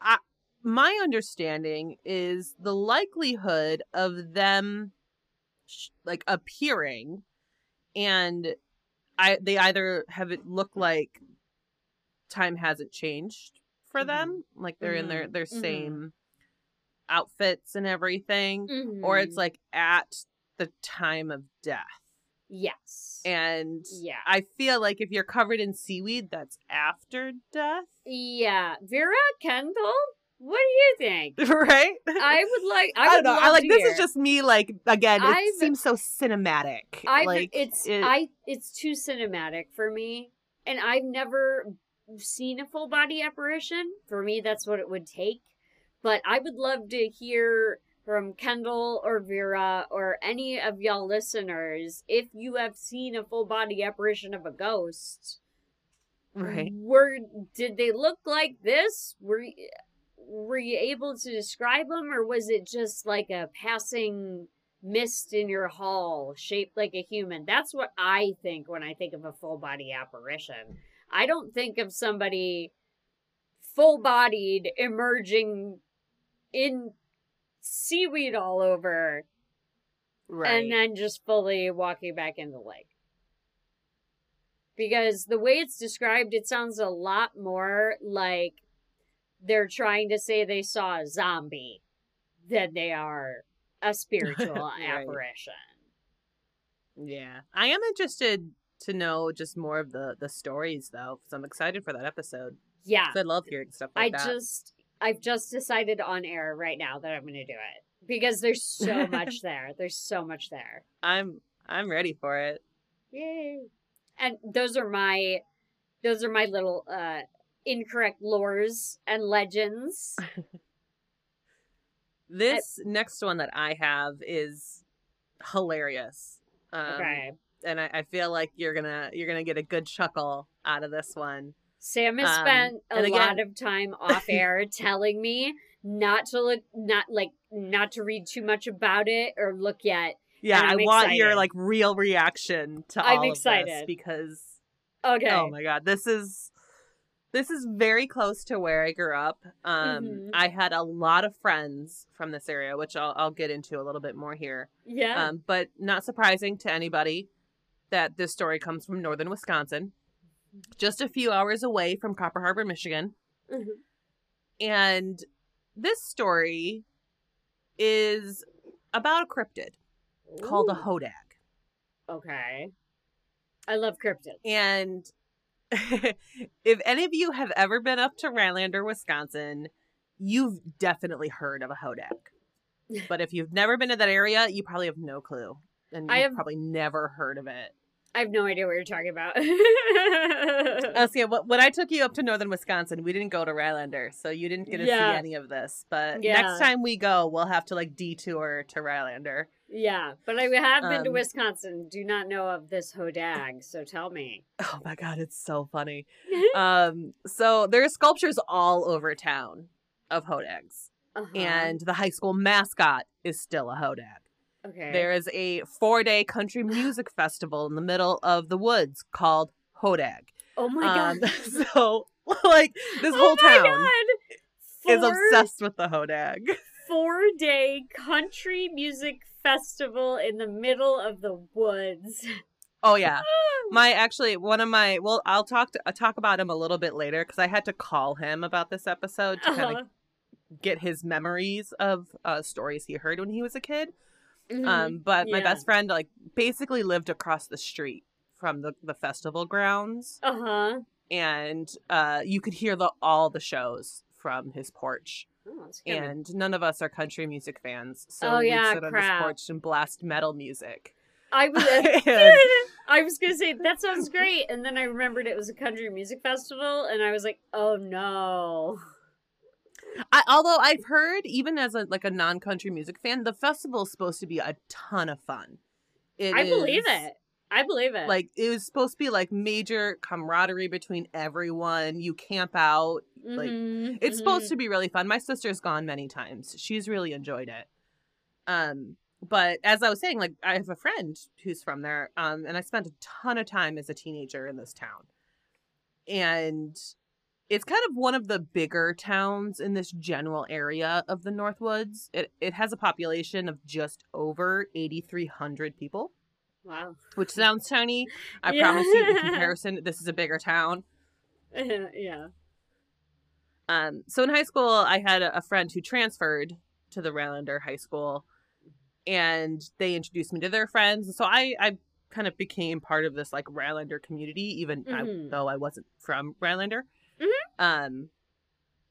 I, my understanding is the likelihood of them sh- like appearing and I they either have it look like time hasn't changed for Mhm. them, like they're in their Mhm. their Mhm. same outfits and everything, or it's Mhm. like at the time of death. Yes. And yeah. I feel like if you're covered in seaweed, that's after death. Yeah. Vera Kendall, what do you think? [laughs] right? I would like. [laughs] I, I, would don't know. I like this hear. is just me. Like again, it I've- seems so cinematic. I've, like it's it- I it's too cinematic for me, and I've never seen a full body apparition. For me, that's what it would take. But I would love to hear from Kendall or Vera or any of y'all listeners if you have seen a full body apparition of a ghost. right. Were did they look like this? Were were you able to describe them, or was it just like a passing mist in your hall shaped like a human? That's what I think when I think of a full body apparition. I don't think of somebody full bodied emerging in seaweed all over Right. and then just fully walking back in the lake. Because the way it's described, it sounds a lot more like they're trying to say they saw a zombie than they are a spiritual [laughs] Right. apparition. yeah. I am interested to know just more of the the stories though, because I'm excited for that episode. Yeah. I love hearing stuff I like that. just I've just decided on air right now that I'm gonna do it. Because there's so much [laughs] there. There's so much there. I'm I'm ready for it. Yay. And those are my those are my little uh incorrect lores and legends. [laughs] This next one that I have is hilarious. Um, Okay. and I, I feel like you're gonna you're gonna get a good chuckle out of this one. Sam has Um, spent a again- lot of time [laughs] off air telling me not to look not like not to read too much about it or look yet. Yeah, I I'm want your like real reaction to I'm all of excited. this because Okay. oh my god, this is this is very close to where I grew up. Um, Mhm. I had a lot of friends from this area, which I'll I'll get into a little bit more here. yeah. Um, but not surprising to anybody that this story comes from northern Wisconsin, just a few hours away from Copper Harbor, Michigan. Mhm. And this story is about a cryptid called a Ooh. hodag. Okay. I love cryptids. And [laughs] if any of you have ever been up to Rhinelander, Wisconsin, you've definitely heard of a hodag. [laughs] But if you've never been to that area, you probably have no clue. And I you've have- probably never heard of it. I have no idea what you're talking about. [laughs] [laughs] Yeah, when I took you up to northern Wisconsin, we didn't go to Rhinelander, so you didn't get to Yeah. see any of this. But Yeah. next time we go, we'll have to like detour to Rhinelander. yeah, but I have been to Um, Wisconsin. Do not know of this hodag, so tell me. Oh my god, it's so funny. [laughs] um, so there are sculptures all over town of hodags, Uh-huh. and the high school mascot is still a hodag. Okay. There is a four-day country music festival in the middle of the woods called Hodag. oh my god. Um, [laughs] so [laughs] like this Oh whole town God. is obsessed with the hodag. [laughs] four day country music festival in the middle of the woods. Oh yeah. My actually one of my well I'll talk to, I'll talk about him a little bit later cuz I had to call him about this episode to kind Uh-huh. of get his memories of uh stories he heard when he was a kid. Mhm. Um but my best friend like basically lived across the street from the the festival grounds uh-huh. and uh you could hear the all the shows from his porch. Oh, And none of us are country music fans. So Oh, we yeah, sit on crap. this porch and blast metal music. I [laughs] was And- [laughs] I was gonna say that sounds great, and then I remembered it was a country music festival, and I was like, oh no. I, although I've heard, even as a like a non-country music fan, the festival is supposed to be a ton of fun. It I believe it. I believe it. Like it was supposed to be like major camaraderie between everyone. You camp out. like, Mhm, It's supposed mhm. to be really fun. My sister's gone many times. She's really enjoyed it. Um, but as I was saying, like I have a friend who's from there, um, and I spent a ton of time as a teenager in this town, and it's kind of one of the bigger towns in this general area of the Northwoods. It it has a population of just over eighty three hundred people, Wow. which sounds tiny. I Yeah. promise you, in [laughs] comparison, this is a bigger town. [laughs] yeah. Um, so in high school, I had a, friend who transferred to the Rhinelander High School, and they introduced me to their friends. And so I, I kind of became part of this like Rhinelander community, even I, Mhm. though I wasn't from Rhinelander. Um,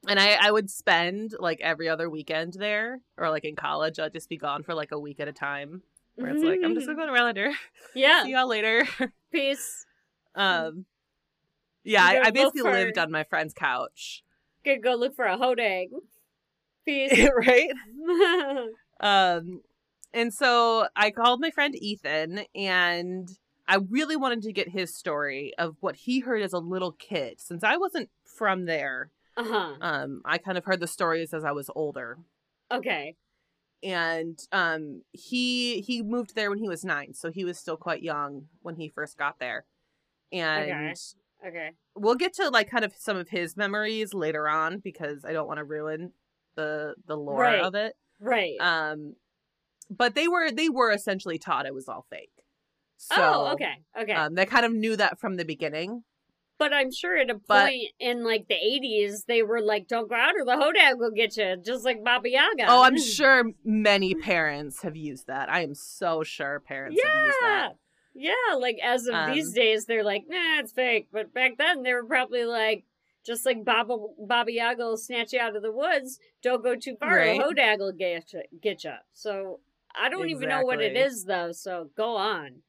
and I I would spend like every other weekend there, or like in college, I'd just be gone for like a week at a time. Where it's like I'm just gonna go to Rhinelander. [laughs] yeah. See y'all later. [laughs] Peace. um, yeah, I, I basically for- lived on my friend's couch. Gonna go look for a hodag. [laughs] Peace. right? Um, and so I called my friend Ethan, and I really wanted to get his story of what he heard as a little kid. Since I wasn't from there, uh huh. um, I kind of heard the stories as I was older. Okay. And um, he he moved there when he was nine, so he was still quite young when he first got there. And Okay. Okay. we'll get to like kind of some of his memories later on because I don't want to ruin the the lore Right. of it. Right. Um, but they were they were essentially taught it was all fake. So, oh, okay. Okay. Um, they kind of knew that from the beginning. But I'm sure at a point but- in like the 80s, they were like, don't go out or the hodag will get you, just like Baba Yaga. Oh, I'm [laughs] sure many parents have used that. I am so sure parents have used Yeah. that. Yeah. Like as of these Um, days, they're like, nah, it's fake. But back then, they were probably like, just like Baba, Baba Yaga will snatch you out of the woods, don't go too far, Right. the hodag will get you, get you. So I don't even know what it is, though. So go on.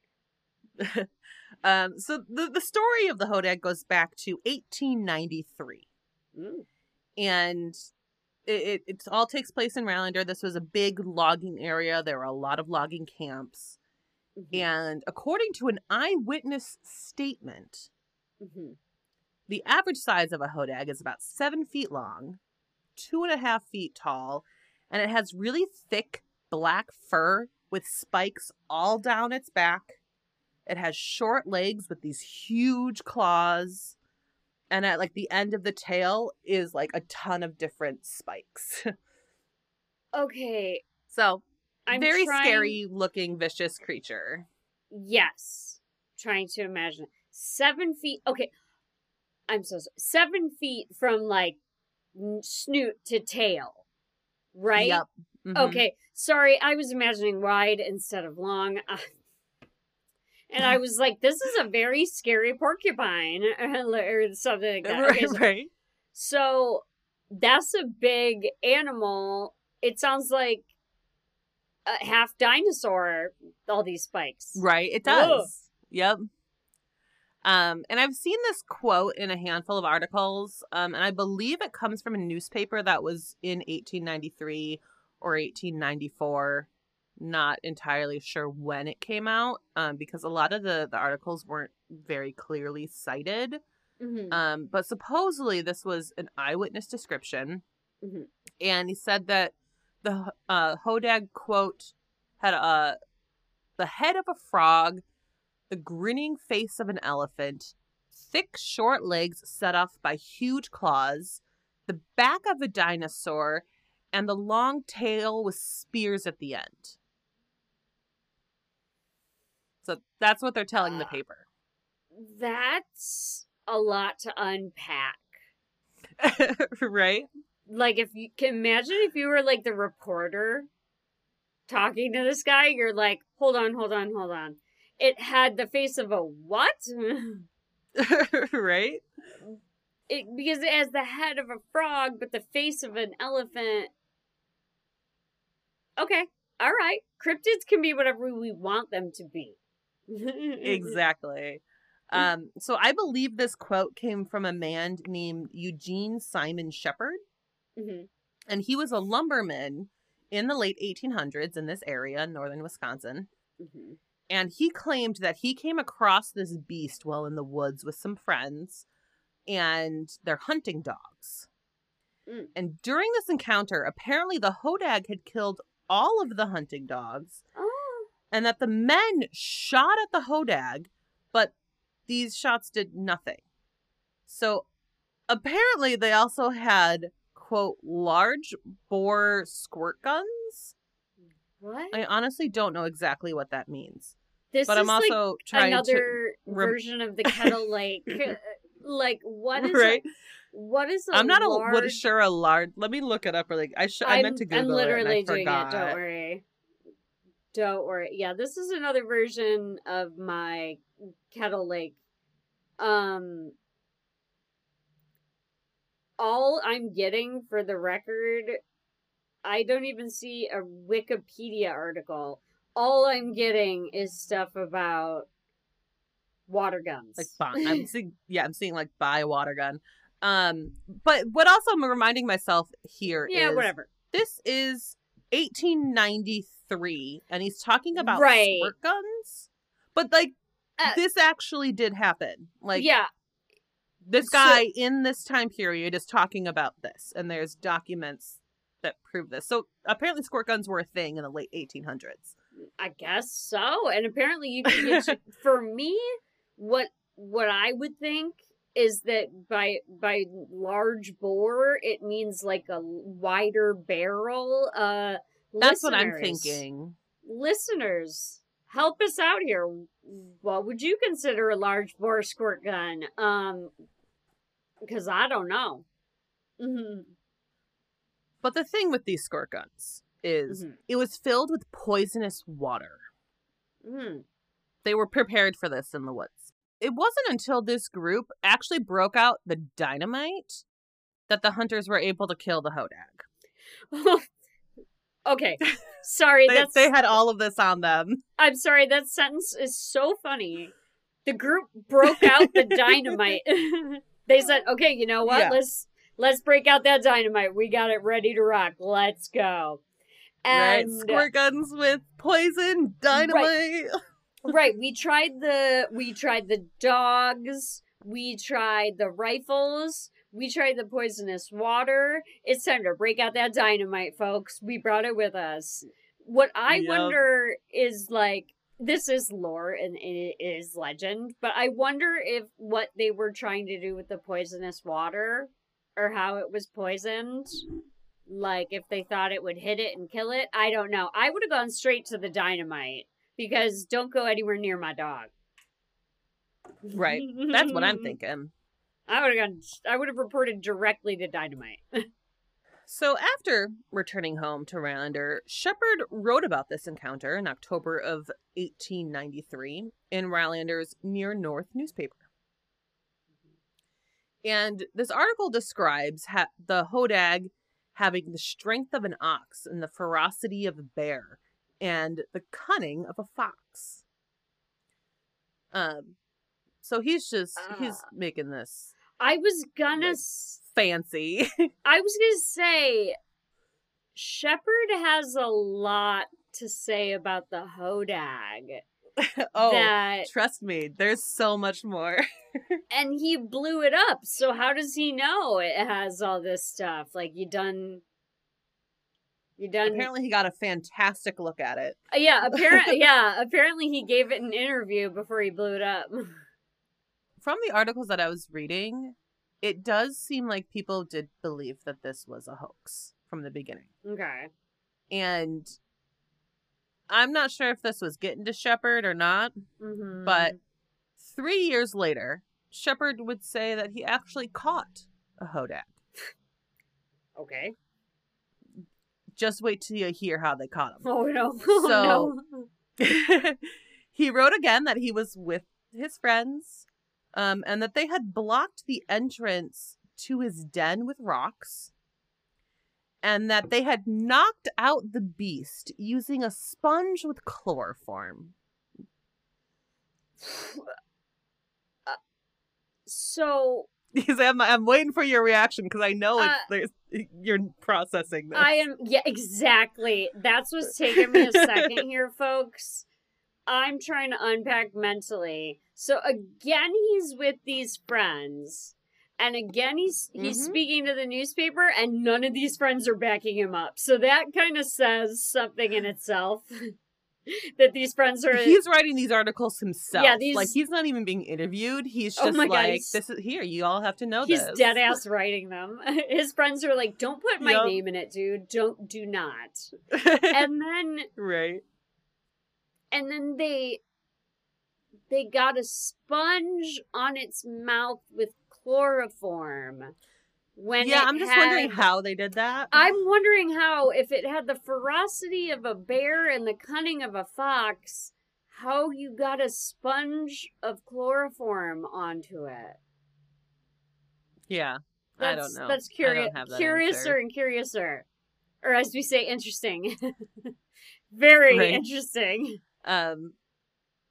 [laughs] Um, so the the story of the Hodag goes back to 1893. Mm. and it, it, it all takes place in Rhinelander. This was a big logging area. There were a lot of logging camps. Mhm. And according to an eyewitness statement, Mhm. the average size of a hodag is about seven feet long, two and a half feet tall, and it has really thick black fur with spikes all down its back. It has short legs with these huge claws. And at like the end of the tail is like a ton of different spikes. [laughs] Okay. so I'm very trying- scary looking vicious creature. Yes. Trying to imagine it. Seven feet. Okay. I'm so sorry. Seven feet from like snoot to tail. Right? Yep. Mhm. Okay. Sorry. I was imagining wide instead of long. [laughs] Uh, and I was like, this is a very scary porcupine [laughs] or something like that. Okay, Right, so, right. so that's a big animal. It sounds like a half dinosaur, all these spikes. Right, it does. Yep. Um, and I've seen this quote in a handful of articles, um, and I believe it comes from a newspaper that was in 1893 or 1894. Not entirely sure when it came out, um, because a lot of the, the articles weren't very clearly cited. Mhm. Um, but supposedly this was an eyewitness description, Mhm. and he said that the uh, Hodag quote had a the head of a frog, the grinning face of an elephant, thick short legs set off by huge claws, the back of a dinosaur, and the long tail with spears at the end. So that's what they're telling the Ah. paper. That's a lot to unpack. [laughs] right? Like if you can imagine if you were like the reporter talking to this guy, you're like, hold on, hold on, hold on. It had the face of a what? [laughs] [laughs] right? It because it has the head of a frog, but the face of an elephant. Okay, all right. Cryptids can be whatever we want them to be. [laughs] exactly. Um, so I believe this quote came from a man named Eugene Simon Shepard, Mhm. and he was a lumberman in the late 1800s in this area, in northern Wisconsin. Mhm. And he claimed that he came across this beast while in the woods with some friends and their hunting dogs. Mm. And during this encounter, apparently the Hodag had killed all of the hunting dogs Oh. And that the men shot at the Hodag, but these shots did nothing. So apparently they also had, quote, large bore squirt guns. What? I honestly don't know exactly what that means. This but is I'm also like trying another rem- version of the [laughs] kettle like uh, like what is right? A, what is a I'm not a, large... what sure a large. Let me look it up really. I, sh- I meant to I'm- Google I'm literally it and I doing forgot. it. Don't worry. Don't worry. Yeah, this is another version of my Kettle Lake. Um all I'm getting for the record, I don't even see a Wikipedia article. All I'm getting is stuff about water guns. Like buy, I'm [laughs] seeing yeah, I'm seeing like buy a water gun. Um but what also I'm reminding myself here yeah, is whatever. this is 1893 and he's talking about Right. squirt guns. But like Uh, this actually did happen. Like yeah, this so- guy in this time period is talking about this and there's documents that prove this. So apparently squirt guns were a thing in the late 1800s. I guess so. And apparently you can get [laughs] to- for me what what I would think is that by by large bore it means like a wider barrel uh That's what I'm thinking. listeners help us out here what would you consider a large bore squirt gun um because i don't know Mhm. But the thing with these squirt guns is Mhm. it was filled with poisonous water. Mhm. They were prepared for this in the woods. It wasn't until this group actually broke out the dynamite that the hunters were able to kill the hodag. [laughs] okay. Sorry They, that's they had all of this on them. i'm sorry that sentence is so funny. The group broke out the [laughs] dynamite. They said okay you know what? Yeah. let's let's break out that dynamite. We got it ready to rock. Let's go. Right? and Squirt guns with poison, dynamite. [laughs] right. We tried the we tried the dogs. We tried the rifles we tried the poisonous water it's time to break out that dynamite folks we brought it with us what i Yep. wonder is like this is lore and it is legend but i wonder if what they were trying to do with the poisonous water or how it was poisoned like if they thought it would hit it and kill it i don't know i would have gone straight to the dynamite because don't go anywhere near my dog. Right. That's what I'm [laughs] thinking. I would have gone. I would have reported directly to Dynamite. [laughs] So after returning home to Rhinelander, Shepard wrote about this encounter in October of 1893 in Rhinelander's New North newspaper. And this article describes ha- the Hodag having the strength of an ox and the ferocity of a bear and the cunning of a fox. Um, so he's just he's Ah. making this I was gonna. Like- s fancy. [laughs] I was gonna say, Shepard has a lot to say about the Hodag. [laughs] oh, that Trust me, there's so much more. [laughs] and he blew it up. So how does he know it has all this stuff? Like you done. You done. Apparently, he got a fantastic look at it. Uh, yeah. Apparently. yeah. Apparently, he gave it an interview before he blew it up. From the articles that I was reading, it does seem like people did believe that this was a hoax from the beginning. okay. And I'm not sure if this was getting to Shepard or not, Mm-hmm. but three years later, Shepard would say that he actually caught a Hodag. okay. Just wait till you hear how they caught him. Oh no. [laughs] Oh, no. [laughs] he wrote again that he was with his friends um, and that they had blocked the entrance to his den with rocks and that they had knocked out the beast using a sponge with chloroform. So [laughs] Because I'm, I'm waiting for your reaction because I know it's, Uh, there's, you're processing this. I am yeah, exactly. That's what's taking me a second [laughs] here, folks. I'm trying to unpack mentally. So again he's with these friends. And again he's he's Mhm. speaking to the newspaper and none of these friends are backing him up. So that kind of says something in itself. [laughs] that these friends are He's writing these articles himself. Yeah, these- like he's not even being interviewed. He's Oh just God, like, he's- "This is here. You all have to know He's dead ass [laughs] writing them. [laughs] His friends are like, "Don't put my Yup. name in it, dude. Don't do not." And then right. And then they they got a sponge on its mouth with chloroform. when yeah, I'm just wondering how they did that. I'm wondering how, if it had the ferocity of a bear and the cunning of a fox, how you got a sponge of chloroform onto it. yeah, That's, I don't know. That's curious, curiouser answer. and curiouser, or as we say, interesting. [laughs] Very Right. interesting. Um,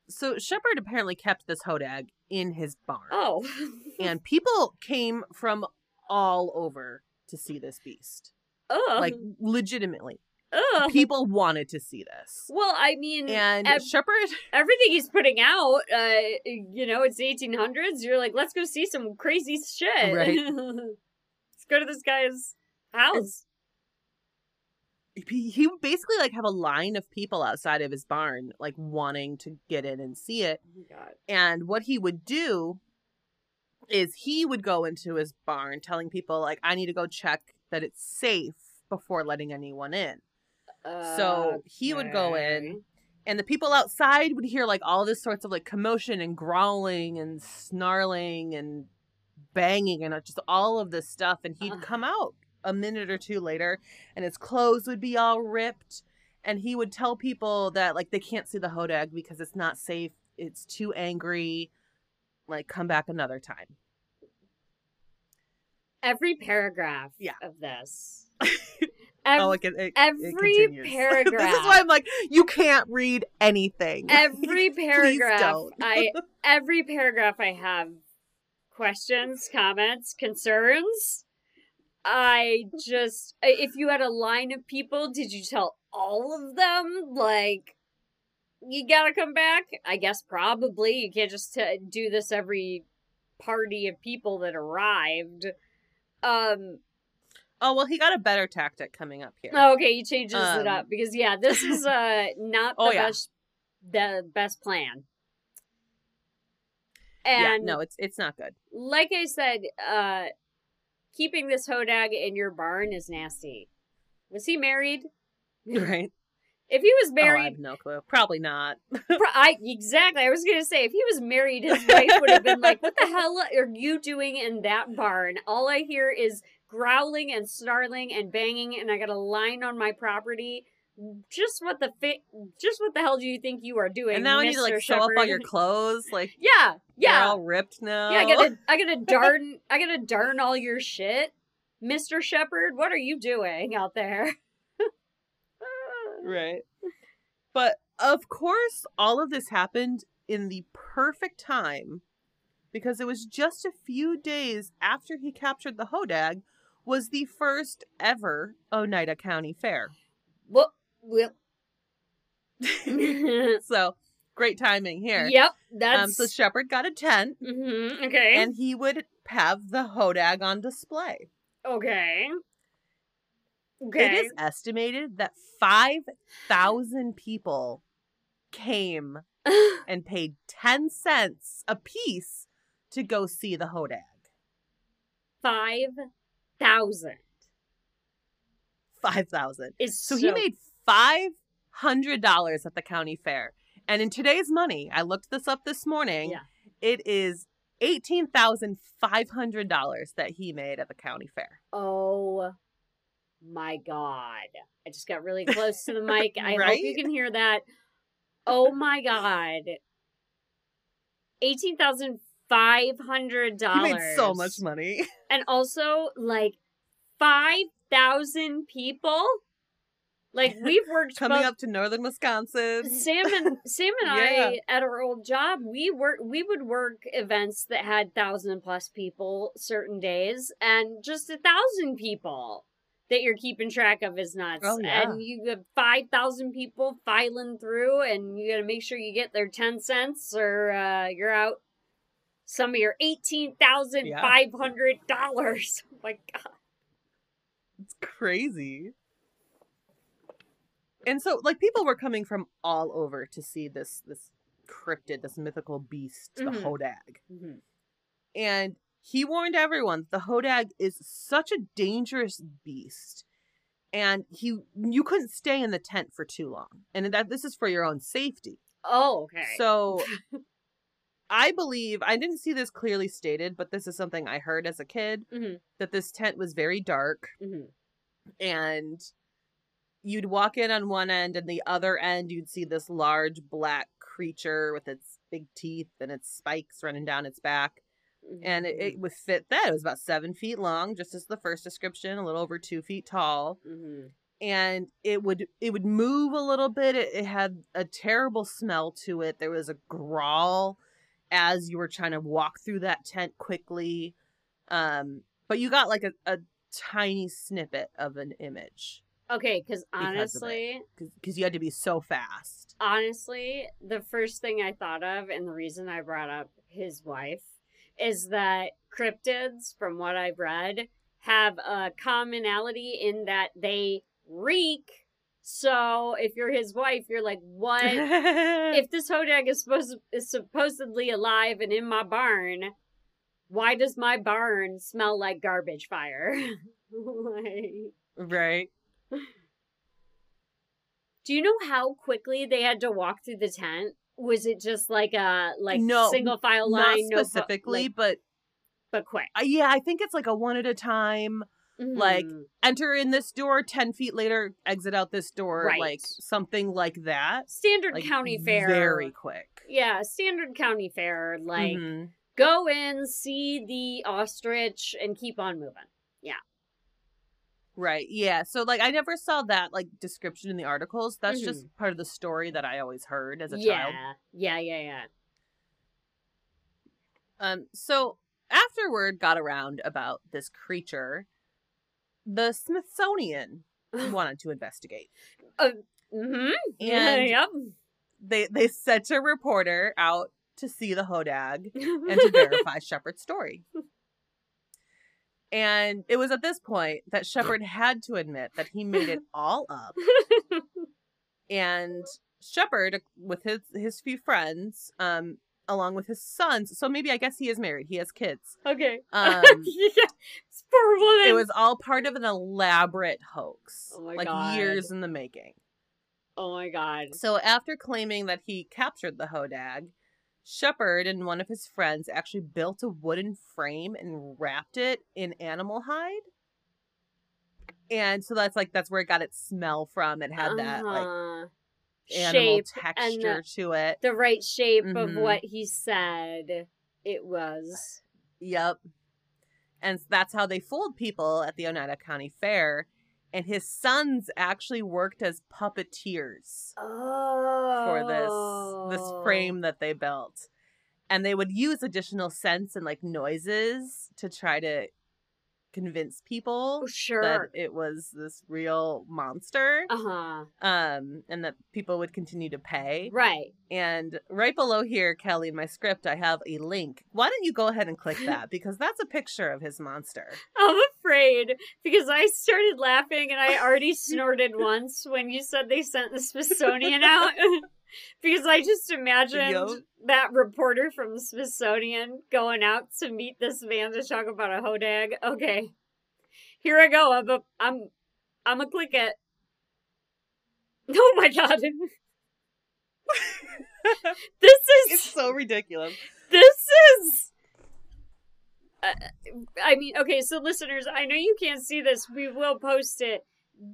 so Shepard apparently kept this hodag in his barn, Oh, [laughs] and people came from all over to see this beast. Ugh. Like legitimately, Ugh. people wanted to see this. Well, I mean, And ev- Shepard, [laughs] everything he's putting out, uh, you know, it's 1800s. You're like, let's go see some crazy shit. Right. [laughs] let's go to this guy's house. He he would basically like have a line of people outside of his barn, like wanting to get in and see it. Oh. And what he would do is he would go into his barn telling people like I need to go check that it's safe before letting anyone in. So he would go in and the people outside would hear like all this sorts of like commotion and growling and snarling and banging and just all of this stuff and he'd Ugh. come out a minute or two later and his clothes would be all ripped and he would tell people that like they can't see the hodag because it's not safe it's too angry like come back another time Every paragraph Yeah. of this. [laughs] oh Ev- it, it, it every continues. [laughs] this is why i'm like you can't read anything [laughs] every paragraph don't. I every paragraph I have questions, comments, concerns. I just if you had a line of people, did you tell all of them like you gotta come back? I guess probably. You can't just t- do this every party of people that arrived. Um oh well he got a better tactic coming up here Oh, okay, he changes it Um, up because yeah, this is [laughs] uh not the Oh, yeah. best the best plan. yeah And no it's it's not good like I said, uh keeping this hodag in your barn is nasty. Was he married? [laughs] right If he was oh, i married, have no clue probably not [laughs] pro- I exactly. I was gonna say if he was married, his [laughs] wife would have been like, "What the hell are you doing in that barn? All I hear is growling and snarling and banging, and I got a line on my property. Just what the fi- Just what the hell do you think you are doing? and now i need to like Mr. sew up all your clothes like [laughs] Yeah, they're yeah, all ripped now yeah. I gotta, [laughs] I gotta darn, I gotta darn all your shit, Mister Shepard. What are you doing out there? [laughs] right but of course all of this happened in the perfect time because it was just a few days after he captured the hodag was the first ever oneida county fair Well, well. [laughs] so great timing here yep, um that's so shepard got a tent Mhm, okay. and he would have the hodag on display okay. Okay. It is estimated that 5,000 people came [laughs] and paid 10 cents a piece to go see the Hodag. Five thousand 5,000. is So, he made $500 at the county fair. And in today's money, I looked this up this morning. Yeah. It is $18,500 that he made at the county fair. Oh my god! I just got really close to the [laughs] mic. I hope you can hear that. Oh my god! Eighteen thousand five hundred He dollars. made so much money. and also like five thousand people. Like [laughs] we've worked Coming both- up to northern Wisconsin. Sam and [laughs] Sam and Yeah. I at our old job, we work we would work events that had thousand plus people certain days, and just a thousand people that you're keeping track of is nuts. Oh, yeah. And you have five thousand people filing through, and you got to make sure you get their ten cents, or uh, you're out some of your eighteen thousand five hundred dollars. [laughs] Oh my god! It's crazy. And so like people were coming from all over to see this this cryptid, this mythical beast, the Mhm. Hodag. And he warned everyone the Hodag is such a dangerous beast. And he you couldn't stay in the tent for too long. And that this is for your own safety. Oh, okay. So [laughs] I believe I didn't see this clearly stated, but this is something I heard as a kid Mhm. that this tent was very dark Mhm. and you'd walk in on one end and the other end you'd see this large black creature with its big teeth and its spikes running down its back and it, it would fit that. It was about seven feet long just as the first description a little over two feet tall Mhm. and it would it would move a little bit. It, it had a terrible smell to it. There was a growl as you were trying to walk through that tent quickly um but you got like a, a tiny snippet of an image Okay, because honestly, because you had to be so fast honestly, the first thing I thought of, and the reason I brought up his wife, is that cryptids, from what I've read, have a commonality in that they reek. So if you're his wife, you're like, what? [laughs] if this hodag is supposed is supposedly alive and in my barn, why does my barn smell like garbage fire? [laughs] like, right do you know how quickly they had to walk through the tent? Was it just like a like No, single file not line, no specifically like, but but quick? uh, yeah i think it's like a one at a time Like, Mhm. enter in this door 10 feet later exit out this door Right. like something like that standard like county fair, very quick yeah, standard county fair. Like, Mhm. go in, see the ostrich, and keep on moving. Right yeah so like i never saw that like description in the articles that's Mhm. just part of the story that i always heard as a yeah, child yeah, yeah, yeah. um so after word got around about this creature the smithsonian [laughs] wanted to investigate Mm-hmm. and yep. they they sent a reporter out to see the hodag and to [laughs] verify Shepard's story. And it was at this point that Shepard had to admit that he made it [laughs] all up. And Shepard, with his his few friends, um, along with his sons, so maybe I guess he is married. He has kids. okay. Um, [laughs] yeah. This poor woman. it was all part of an elaborate hoax, Oh my like God. years in the making. Oh my god. So after claiming that he captured the Hodag, Shepard and one of his friends actually built a wooden frame and wrapped it in animal hide. And so that's like that's where it got its smell from. It had that like Uh-huh. animal shape texture to it. the right shape of Mhm. what he said it was. Yep. And that's how they fooled people at the Oneida County Fair. And his sons actually worked as puppeteers. Oh. for this this oh. frame that they built and they would use additional scents and like noises to try to convince people Oh, sure. that it was this real monster Uh-huh. um and that people would continue to pay Right. and right below here kelly in my script i have a link why don't you go ahead and click [laughs] that because that's a picture of his monster I'm afraid because I started laughing and I already [laughs] snorted once when you said they sent the Smithsonian out. [laughs] [laughs] because I just imagined that reporter from the Smithsonian going out to meet this man to talk about a hodag. Okay. Here I go. I'm a, I'm I'm a click it. [laughs] Oh my god. [laughs] this is it's so ridiculous this is uh, i mean okay so listeners i know you can't see this we will post it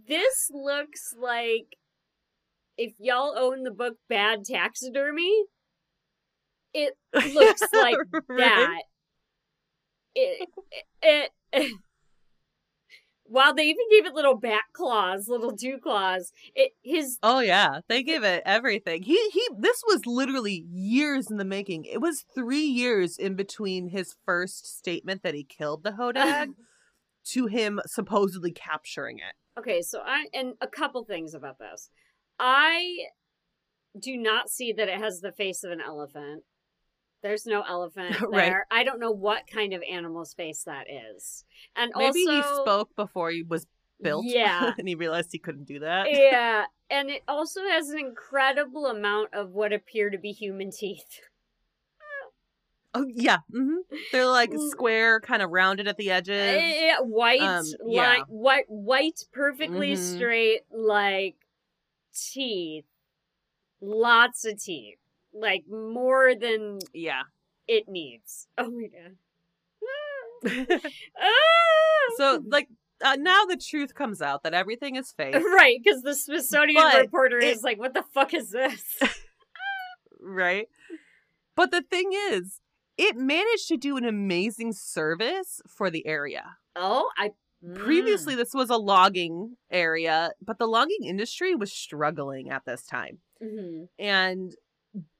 this looks like if y'all own the book bad taxidermy it [laughs] looks like [laughs] Right? that it, it, it while they even gave it little back claws little dew claws it his Oh yeah, they give it everything. He he this was literally years in the making. It was 3 years in between his first statement that he killed the Hodag [laughs] to him supposedly capturing it. Okay, so I and a couple things about this. I do not see that it has the face of an elephant. There's no elephant [laughs] there. Right. I don't know what kind of animal's face that is. And Maybe also he spoke before he was built. Yeah. [laughs] and he realized he couldn't do that. yeah, and it also has an incredible amount of what appear to be human teeth. Oh yeah. hmm They're like Mm. square, kind of rounded at the edges. Eh, white, Um, li- white, white, perfectly Mhm. straight, like teeth. Lots of teeth, like more than Yeah. it needs. [laughs] Oh my god. [laughs] Ah! so like uh, now the truth comes out that everything is [laughs] fake, right, because the Smithsonian But reporter it- is like, "What the fuck is this?" right? But the thing is, it managed to do an amazing service for the area. oh, I Previously, this was a logging area, but the logging industry was struggling at this time. Mhm. And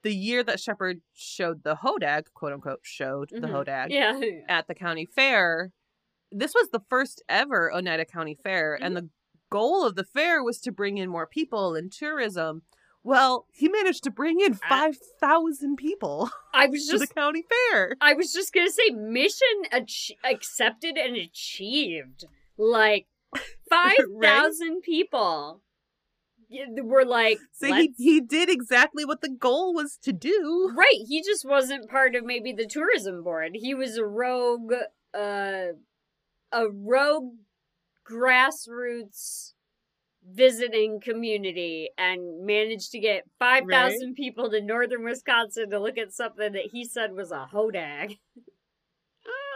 the year that Shepard showed the Hodag, quote unquote, showed the Mhm. Hodag Yeah. at the county fair, this was the first ever Oneida County Fair, and the goal of the fair was to bring in more people and tourism. Well, he managed to bring in 5,000 people I was [laughs] to just the county fair. I was just gonna say mission ach- accepted and achieved. Like [laughs] five thousand people were like, So he, he did exactly what the goal was to do. right. He just wasn't part of maybe the tourism board. He was a rogue, uh, a rogue grassroots visiting community and managed to get 5,000 people to northern Wisconsin to look at something that he said was a hodag.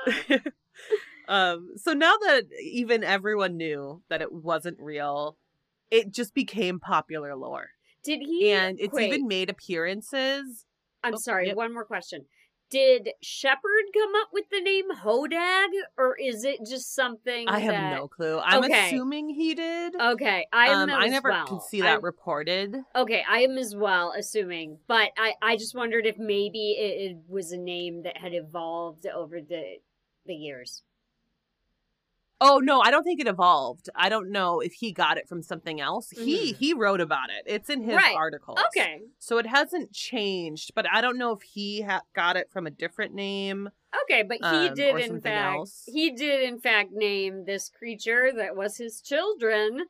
[laughs] um, so now that even everyone knew that it wasn't real, it just became popular lore. Did he? And it's wait, even made appearances. I'm oh, sorry, yep. one more question. Did Shepard come up with the name Hodag, or is it just something I have that... no clue. I'm Okay. assuming he did. Okay, I am um, I never well. could see that I'm- reported. Okay, I am as well assuming, but I I just wondered if maybe it, it was a name that had evolved over the the years. Oh no, I don't think it evolved. I don't know if he got it from something else. He he wrote about it. It's in his Mm-hmm. Right. articles. Okay, So it hasn't changed, but I don't know if he ha- got it from a different name. okay, but he Um, did in fact else. he did in fact name this creature that was his children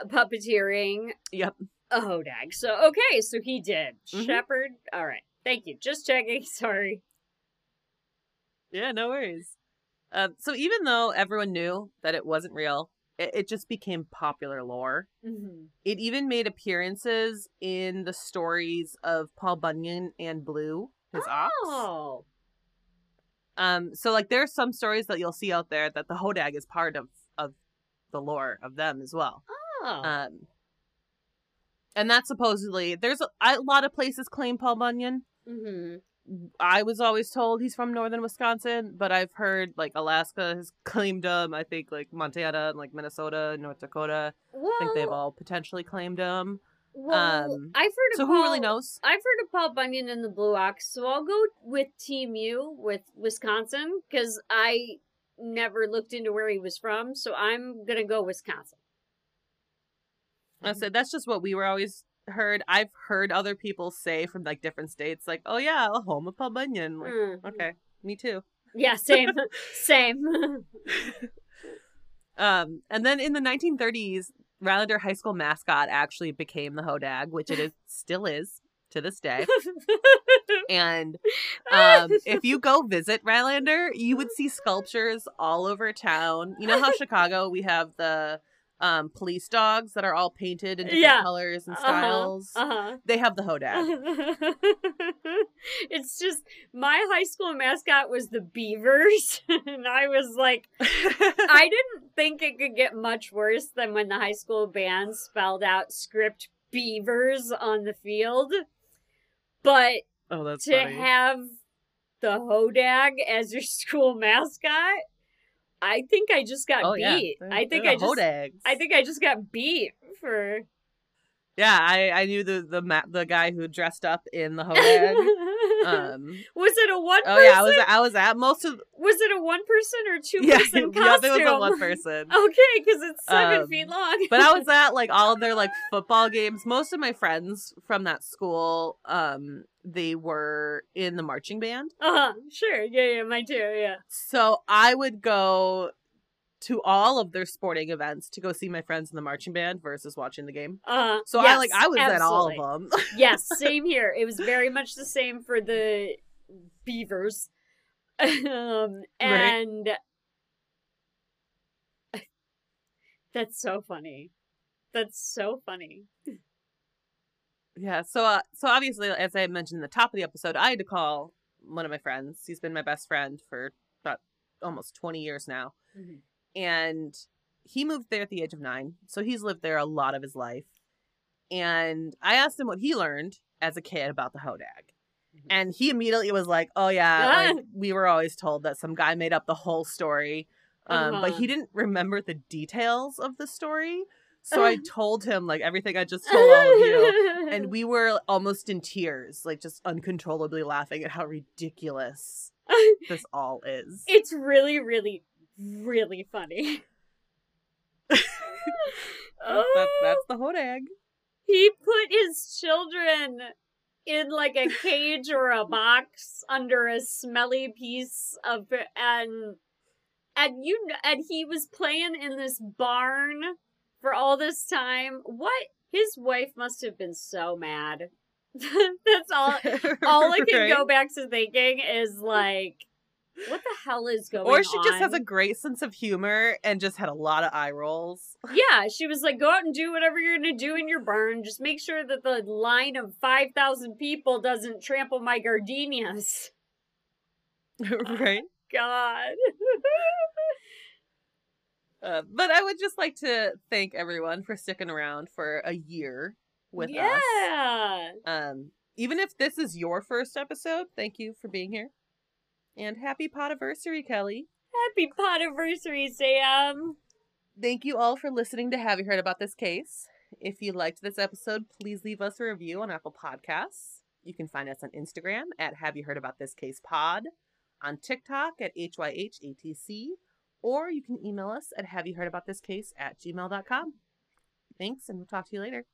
uh, puppeteering Yep. a hodag. So okay, so he did. Mhm. Shepard. All right. Thank you. Just checking. [laughs] Sorry. Yeah, no worries. Um, so even though everyone knew that it wasn't real, it, it just became popular lore. Mm-hmm. It even made appearances in the stories of Paul Bunyan and Blue, his ox. Oh. Um, so like there are some stories that you'll see out there that the Hodag is part of of the lore of them as well. Oh. Um, and that supposedly there's a, a lot of places claim Paul Bunyan. mm-hmm. I was always told he's from northern Wisconsin, but I've heard like Alaska has [laughs] claimed him. I think like Montana and like Minnesota and North Dakota. Well, I think they've all potentially claimed him. well, um, I've heard of So Paul, who really knows? I've heard of Paul Bunyan and the Blue Ox, so I'll go with Team U with Wisconsin because I never looked into where he was from, so I'm gonna go Wisconsin. I said that's just what we were always heard. I've heard other people say from like different states, like, "Oh yeah, a home of Paul Bunyan." Like, Mm. okay, me too. Yeah, same, [laughs] same. [laughs] Um, and then in the 1930s, Rhinelander High School mascot actually became the Hodag, which it is still is to this day. [laughs] And um, if you go visit Rhinelander, you would see sculptures all over town. You know how Chicago we have the um, police dogs that are all painted in different Yeah. colors and Uh-huh, styles. uh-huh. They have the Hodag. [laughs] it's just my high school mascot was the Beavers, [laughs] and I was like, [laughs] I didn't think it could get much worse than when the high school band spelled out script Beavers on the field. But oh, that's to funny. have the Hodag as your school mascot, I think I just got oh beat. They're- I think I just Hodags. I think I just got beat for yeah, I I knew the the ma- the guy who dressed up in the Hodag. [laughs] um, was it a one oh person? yeah, I was I was at most of Was it a one person or two yeah [laughs] person yeah costume? there was a one person. [laughs] Okay, because it's seven Um, feet long. but I was at like all of their like football games. Most of my friends from that school, um, they were in the marching band. uh huh. Sure. Yeah. Yeah. Mine too. Yeah. So I would go to all of their sporting events to go see my friends in the marching band versus watching the game. Uh huh. So I like I was at all of them. [laughs] yes. Same here. It was very much the same for the Beavers. [laughs] um, and [laughs] that's so funny. That's so funny. Yeah. So uh, so obviously, as I mentioned in the top of the episode, I had to call one of my friends. He's been my best friend for about almost 20 years now. Mhm. And he moved there at the age of nine. So he's lived there a lot of his life. And I asked him what he learned as a kid about the Hodag. Mhm. And he immediately was like, oh, yeah, like, [laughs] we were always told that some guy made up the whole story. Um, But Uh-huh. he didn't remember the details of the story. So I [laughs] told him, like, everything I just told all of you. And [laughs] we were almost in tears, like, just uncontrollably laughing at how ridiculous [laughs] this all is. it's really, really, really funny. That, that's oh. the whole egg. He put his children in like a cage or a box under a smelly piece of and and you and he was playing in this barn for all this time. What his wife must have been so mad. [laughs] That's all [laughs] all I can go back to thinking is like what the hell is going on? Or she just has a great sense of humor and just had a lot of eye rolls. [laughs] Yeah, she was like, go out and do whatever you're gonna do in your barn. Just make sure that the line of 5,000 people doesn't trample my gardenias. right? God. Uh, but I would just like to thank everyone for sticking around for a year with us. yeah. Um, even if this is your first episode, thank you for being here. And happy podiversary, Kelly. Happy podiversary, Sam. Thank you all for listening to Have You Heard About This Case? If you liked this episode, please leave us a review on Apple Podcasts. You can find us on Instagram at Have You Heard About This Case Pod, on TikTok at HYHATC, or you can email us at Have You Heard About This Case at gmail.com. Thanks, and we'll talk to you later.